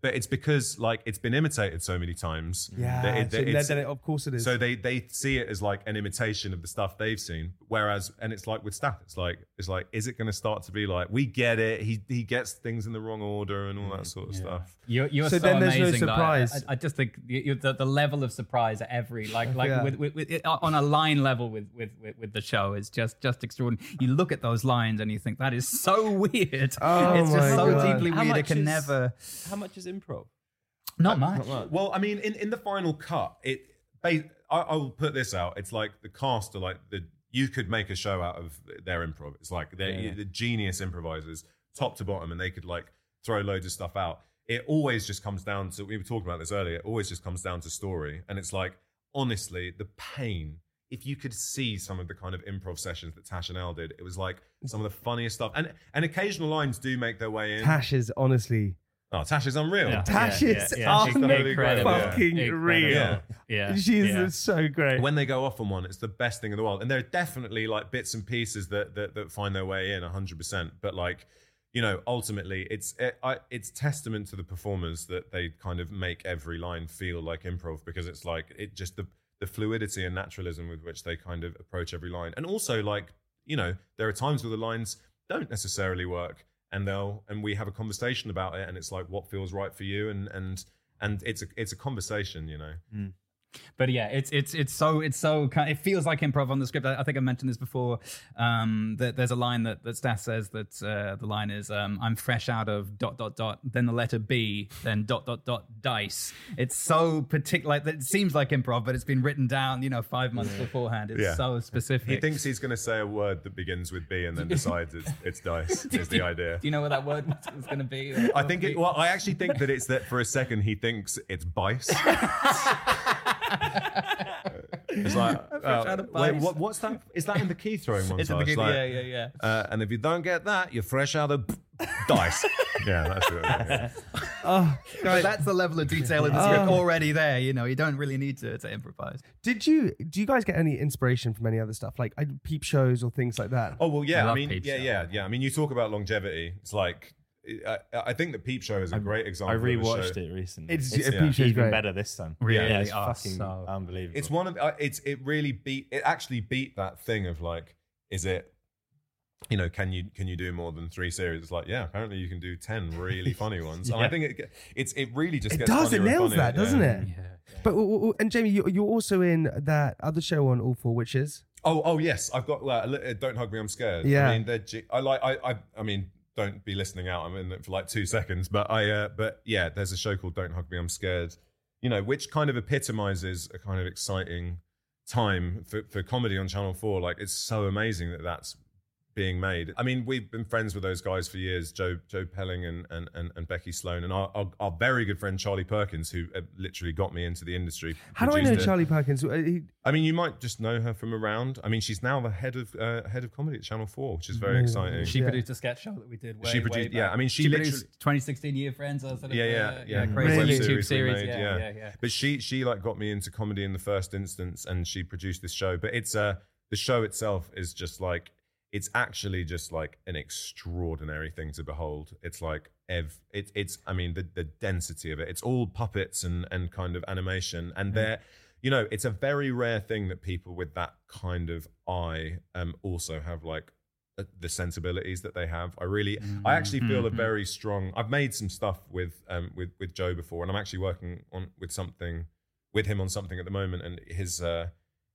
C: but it's because like it's been imitated so many times.
A: Yeah.
C: that it-
A: so
C: that
A: then-
C: it's-
A: then it- of course it is.
C: so they they see it as like an imitation of the stuff they've seen. Whereas, and it's like with Stath, it's like it's like, is it going to start to be like we get it? He he gets things in the wrong order and all that mm, sort of stuff.
D: You're, you're
A: So
D: so,
A: then there's no
D: amazing. that I-
A: surprise.
D: I, I just think you, you, the, the level of surprise at every like like
A: Yeah.
D: with, with, with it, on a line level with, with with with the show is just just extraordinary. You look at those lines and you think that is so weird.
A: Oh
D: it's just
A: my
D: so
A: God.
D: deeply
B: How
D: weird. It
B: much
D: can
B: is-
D: never.
B: How much is improv?
D: Not much.
C: Well, I mean, in, in the final cut, it ba- I, I will put this out. It's like the cast are like the you could make a show out of their improv. It's like they're
B: Yeah.
C: the genius improvisers, top to bottom, and they could like throw loads of stuff out. It always just comes down to we were talking about this earlier. It always just comes down to story, and it's like honestly, the pain. If you could see some of the kind of improv sessions that Tash and Al did, it was like some of the funniest stuff. And and occasional lines do make their way in.
A: Tash is honestly
C: oh, Tash is unreal.
B: Yeah.
A: Tash
B: Yeah,
A: is
B: yeah, yeah.
C: She's totally great. Yeah.
A: fucking real.
C: Yeah.
D: Yeah,
A: She is
D: yeah.
A: so great.
C: when they go off on one, it's the best thing in the world. And there are definitely like bits and pieces that that, that find their way in hundred percent. But like, you know, ultimately, it's it, I, it's testament to the performers that they kind of make every line feel like improv because it's like it just the the fluidity and naturalism with which they kind of approach every line, and also like you know, there are times where the lines don't necessarily work, and they'll and we have a conversation about it, and it's like what feels right for you, and and and it's a it's a conversation, you know. Hmm.
D: But yeah, it's it's it's so it's so kind. It feels like improv on the script. I, I think I mentioned this before. Um, that there's a line that that Stath says that uh, the line is, um, "I'm fresh out of dot dot dot," then the letter B, then dot dot dot dice. It's so particular. Like, it seems like improv, but it's been written down, you know, five months beforehand. It's
C: Yeah.
D: so specific.
C: He thinks he's going to say a word that begins with B and then decides it's, it's dice. Is the idea.
D: Do you know what that word was, was going to be?
C: I think it. Well, I actually think that it's that for a second he thinks it's bice. it's like, uh, wait, what, what's that? Is that in the key throwing montage?
D: It's in the beginning.
C: Like,
D: yeah, yeah, yeah.
C: Uh, and if you don't get that, you're fresh out of dice. yeah, that's it. Yeah.
A: oh,
D: But that's the level of detail in the script already there. You know, you don't really need to, to improvise.
A: did you do you guys get any inspiration from any other stuff like I, peep shows or things like that?
C: Oh well, yeah. I,
D: love
C: mean, yeah,
D: Show.
C: yeah, yeah. I mean, you talk about longevity. It's like I, I think the Peep Show is a great example.
B: I
C: of a
B: rewatched
C: show.
B: it recently.
A: It's-
B: it's
A: Peep Show's
B: even
A: great.
B: better this time.
D: Really?
B: Yeah, it's
D: Oh,
B: fucking
D: so-
B: unbelievable.
C: It's one of uh, it's it really beat it actually beat that thing of like is it you know can you can you do more than three series it's like yeah apparently you can do 10 really funny ones and I think it it's it really just
A: it
C: gets
A: does. It nails
C: funnier,
A: that, doesn't it?
C: yeah.
A: it? But w- w- and Jamie, you, you're also in that other show on All Four Witches.
C: Oh, oh yes, I've got uh, uh, "Don't Hug Me, I'm Scared."
A: Yeah.
C: I mean, they're ge- I like. I, I. I mean, don't be listening out. I'm in it for like two seconds, but I. Uh, but yeah, there's a show called "Don't Hug Me, I'm Scared." You know, which kind of epitomizes a kind of exciting time for, for comedy on Channel Four. Like, it's so amazing that that's being made. I mean, we've been friends with those guys for years, Joe Joe Pelling and and, and, and Becky Sloan, and our, our, our very good friend Charlie Perkins, who uh, literally got me into the industry.
A: How do I know
C: produced it.
A: Charlie Perkins? Uh, he-
C: I mean, you might just know her from around. I mean, she's now the head of uh, head of comedy at Channel Four, which is very exciting.
D: She
A: Yeah.
D: produced a sketch show that we did. Way,
C: She
D: way
C: produced-
D: back.
C: yeah, I mean, she
D: produced
C: literally-
D: 2016 Year Friends. Or sort of,
C: yeah, yeah,
D: uh,
C: yeah,
D: crazy
A: Really?
D: YouTube
C: Web
D: series.
C: made,
D: yeah, yeah, yeah.
C: But she she like got me into comedy in the first instance, and she produced this show. But it's uh the show itself is just like it's actually just like an extraordinary thing to behold. It's like ev it, it's I mean the the density of it. It's all puppets and and kind of animation, and they're you know it's a very rare thing that people with that kind of eye um also have like uh, the sensibilities that they have. I really, I actually feel a very strong. I've made some stuff with um with with Joe before, and I'm actually working on with something with him on something at the moment, and his uh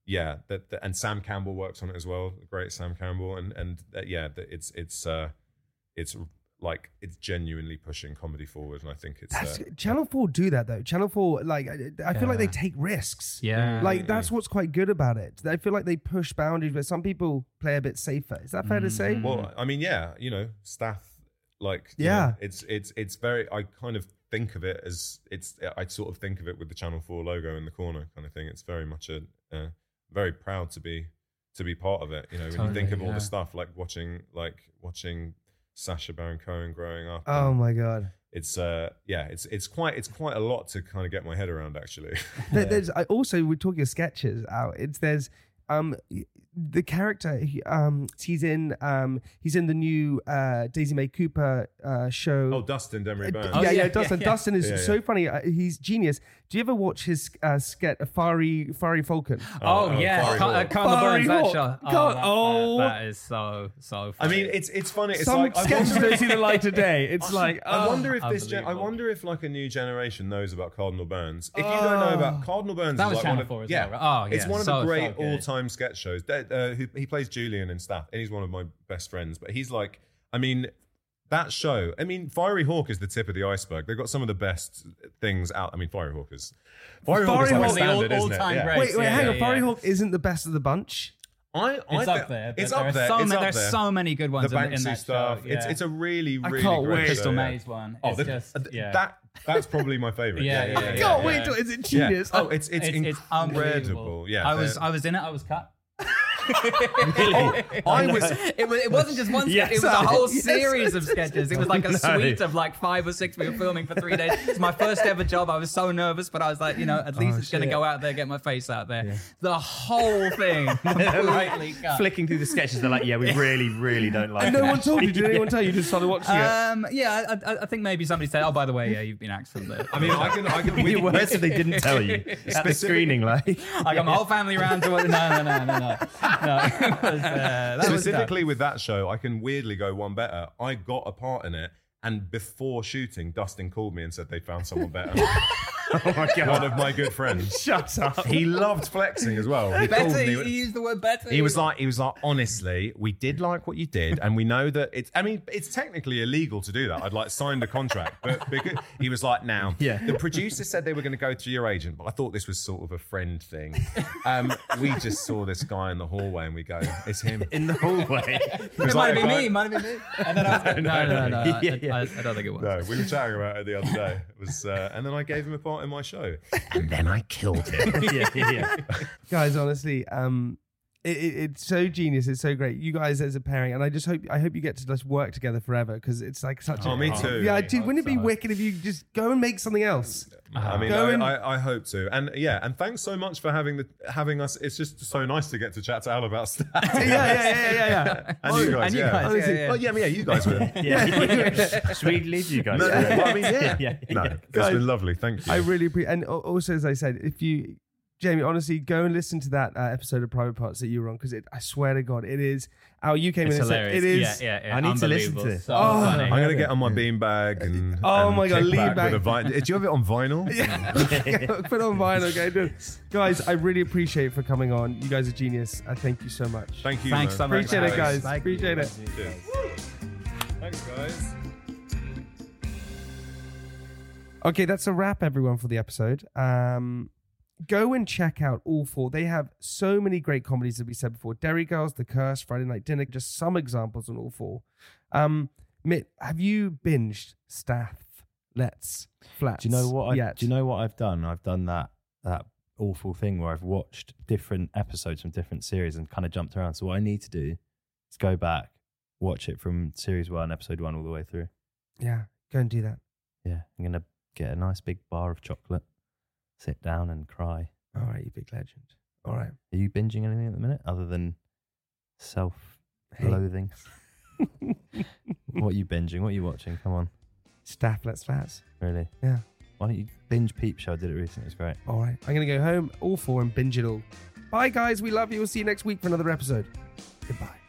C: yeah that, that and Sam Campbell works on it as well. The great Sam Campbell, and and uh, yeah, that it's it's uh it's like it's genuinely pushing comedy forward, and I think it's
A: that's,
C: uh,
A: Channel Four do that though. Channel Four, like I I feel like they take risks.
D: Yeah.
A: Like that's what's quite good about it. I feel like they push boundaries, but some people play a bit safer. Is that fair to say?
C: Well, I mean, yeah, you know, staff like you
A: Yeah.
C: know, it's it's it's very. I kind of think of it as it's. I sort of think of it with the Channel Four logo in the corner, kind of thing. It's very much a. Uh, very proud to be to be part of it. You know, when you think of
D: Totally,
C: all
D: yeah.
C: the stuff like watching like watching Sacha Baron Cohen growing up.
A: oh my god.
C: It's uh yeah, it's it's quite it's quite a lot to kind of get my head around actually.
A: There- There's I also we're talking of sketches out. It's there's um the character he, um he's in um he's in the new uh Daisy May Cooper uh show.
C: oh, Dustin Demri
A: Uh,
C: Burns.
A: yeah, yeah,
D: yeah,
A: Dustin.
D: yeah.
A: Dustin is
C: Yeah,
A: so funny. Uh, he's genius. Do you ever watch his uh, sketch, Fiery Fiery Falcon?
D: Oh,
C: oh,
D: yeah,
C: Fiery
D: Car- uh,
A: Fiery
D: Burns, that
A: Hawk.
D: show. Oh,
A: God,
D: that-
A: oh.
D: that- that is so so.
C: I mean, it's it's funny. It's
A: Some
C: like I
A: sketches don't see the light of day. It's like
C: I
A: oh.
C: wonder if this. Gen- I wonder if like a new generation knows about Cardinal Burns. If you don't know about Cardinal Burns,
D: That
C: is
D: was
C: like
D: Channel
C: one of,
D: 4 as
C: yeah,
D: well, right? Oh,
C: it's one of
D: so,
C: the great
D: good.
C: all-time sketch shows. That, Uh, who, he plays Julian and stuff, and he's one of my best friends. But he's like, I mean, that show. I mean, Fiery Hawk is the tip of the iceberg. They've got some of the best things out. I mean, Fiery Hawk is Fiery Hawk is
A: Fiery
C: like a
A: Hawk-
D: The all-
C: standard, isn't it?
D: all-time
C: Yeah.
D: great.
A: Wait, wait,
D: Yeah,
A: hang
D: yeah,
A: on. Fiery
D: yeah.
A: Hawk isn't the best of the bunch.
C: I, I
D: It's
C: thi-
D: up there.
C: It's
D: there
C: up there.
D: So
C: it's
D: many,
C: up
D: there's so many good ones
C: the
D: in, in that
C: stuff.
D: show.
C: It's
D: yeah.
C: it's a really
A: I
C: really
A: can't
C: great
A: wait.
D: Crystal
C: show, yeah.
D: Maze one.
C: Oh, the-
D: just
C: th-
D: yeah.
C: that that's probably my favorite.
D: Yeah, yeah, yeah.
A: God,
D: yeah.
A: wait, is it
C: Yeah.
A: genius?
C: Oh, it's it's, incredible.
D: unbelievable.
C: Yeah,
D: I was I was in it. I was cut.
C: I was.
D: It, was, it wasn't just one sketch. It was a whole
A: yes.
D: series of sketches. It was like a
B: No.
D: suite of like five or six we were filming for three days. It's my first ever job. I was so nervous, but I was like, you know, at least
A: Oh,
D: it's going to go out there, get my face out there. The whole thing completely cut.
B: Flicking through the sketches, they're like, yeah, we really, really don't like
A: And no one told you. Did anyone tell you? You just started watching it.
D: Um, yeah, I, I, I think maybe somebody said, "Oh, by the way, yeah, you've been axed from the."
C: I mean, I can. I can.
B: You were, so they didn't tell you at the screening, like.
D: I got my whole family around to it. No, no, no, no, no. was, uh, that.
C: Specifically with that show, I can weirdly go one better. I got a part in it, and before shooting, Dustin called me and said they found someone better.
B: Oh my god.
C: One of my good friends.
B: Shut up.
C: He loved flexing as well. He called
D: Better,
C: me.
D: you used the word better.
C: He was like, he was like, honestly, we did like what you did, and we know that it's. I mean, it's technically illegal to do that. I'd like signed a contract, but because he was like, now,
B: Yeah.
C: the producer said they were going to go through your agent, but I thought this was sort of a friend thing. Um, we just saw this guy in the hallway, and we go, it's him.
B: In the hallway.
C: It
D: It might
C: like
D: have
C: a
D: been
C: guy-
D: me. Might have been me. And then I was like, no, no, no, no. I,
B: Yeah, yeah.
D: I, I don't think it was.
C: No, we were chatting about it the other day. It was, uh, and then I gave him a part in my show, and then I killed him.
B: yeah, yeah, yeah.
A: guys honestly um it, it, it's so genius it's so great you guys as a pairing and i just hope i hope you get to just work together forever because it's like such
C: Oh,
A: a
C: me oh, too.
A: yeah dude wouldn't it be wicked if you just go and make something else
C: I uh-huh.
A: mean,
C: I,
A: and-
C: I, I hope to, and yeah, and thanks so much for having the having us. It's just so nice to get to chat to Al about stuff.
A: yeah yeah yeah yeah yeah
C: and you guys,
D: and you
C: yeah.
D: guys,
A: Honestly,
D: yeah, yeah.
C: Oh yeah, yeah, you guys were.
B: yeah, yeah. Should we leave you guys?
C: No,
B: for it?
C: I mean, yeah.
B: yeah,
C: No,
B: yeah.
C: it's
A: Guys,
C: been lovely. Thank you.
A: i really appreciate and also as i said if you Jamie, honestly, go and listen to that uh, episode of Private Parts that you were on because I swear to God, it is. Our you came
D: It's
A: in and said
D: hilarious.
A: it is.
D: yeah, yeah, yeah.
B: I need to listen to
D: Unbelievable.
B: this.
D: So
A: Oh.
D: funny.
C: I'm gonna get on my beanbag and
A: Oh
C: and
A: my God,
C: kick
A: lean
C: back
A: back.
C: with a vinyl. Do you have it on vinyl?
A: Yeah, put it on vinyl, okay? do it. Guys, I really appreciate it for coming on. You guys are genius. I thank you so much.
C: Thank you.
D: Thanks
C: man.
D: so much.
A: Appreciate it, guys.
B: Thank.
A: Appreciate it.
B: Nice to meet you guys.
C: Thanks, guys.
A: Okay, that's a wrap, everyone, for the episode. Um, go and check out all four. They have so many great comedies that we said before. Derry Girls, The Curse, Friday Night Dinner, just some examples on all four. Um, Mitt, have you binged Stath, Lets, Flats?
B: Do you know what? I,
A: yet?
B: do you know what I've done? I've done that that awful thing where I've watched different episodes from different series and kind of jumped around. So what I need to do is go back, watch it from series one, episode one, all the way through.
A: Yeah, go and do that.
B: Yeah, I'm gonna get a nice big bar of chocolate, sit down and cry.
A: All right, you big legend. All right.
B: Are you binging anything at the minute other than self-loathing? what are you binging? What are you watching? Come on,
A: Stath, Lets, Flats.
B: really?
A: Yeah.
B: Why don't you binge Peep Show? I did it recently. It was great.
A: All right. I'm going to go home, all four, and binge it all. Bye, guys. We love you. We'll see you next week for another episode. Goodbye.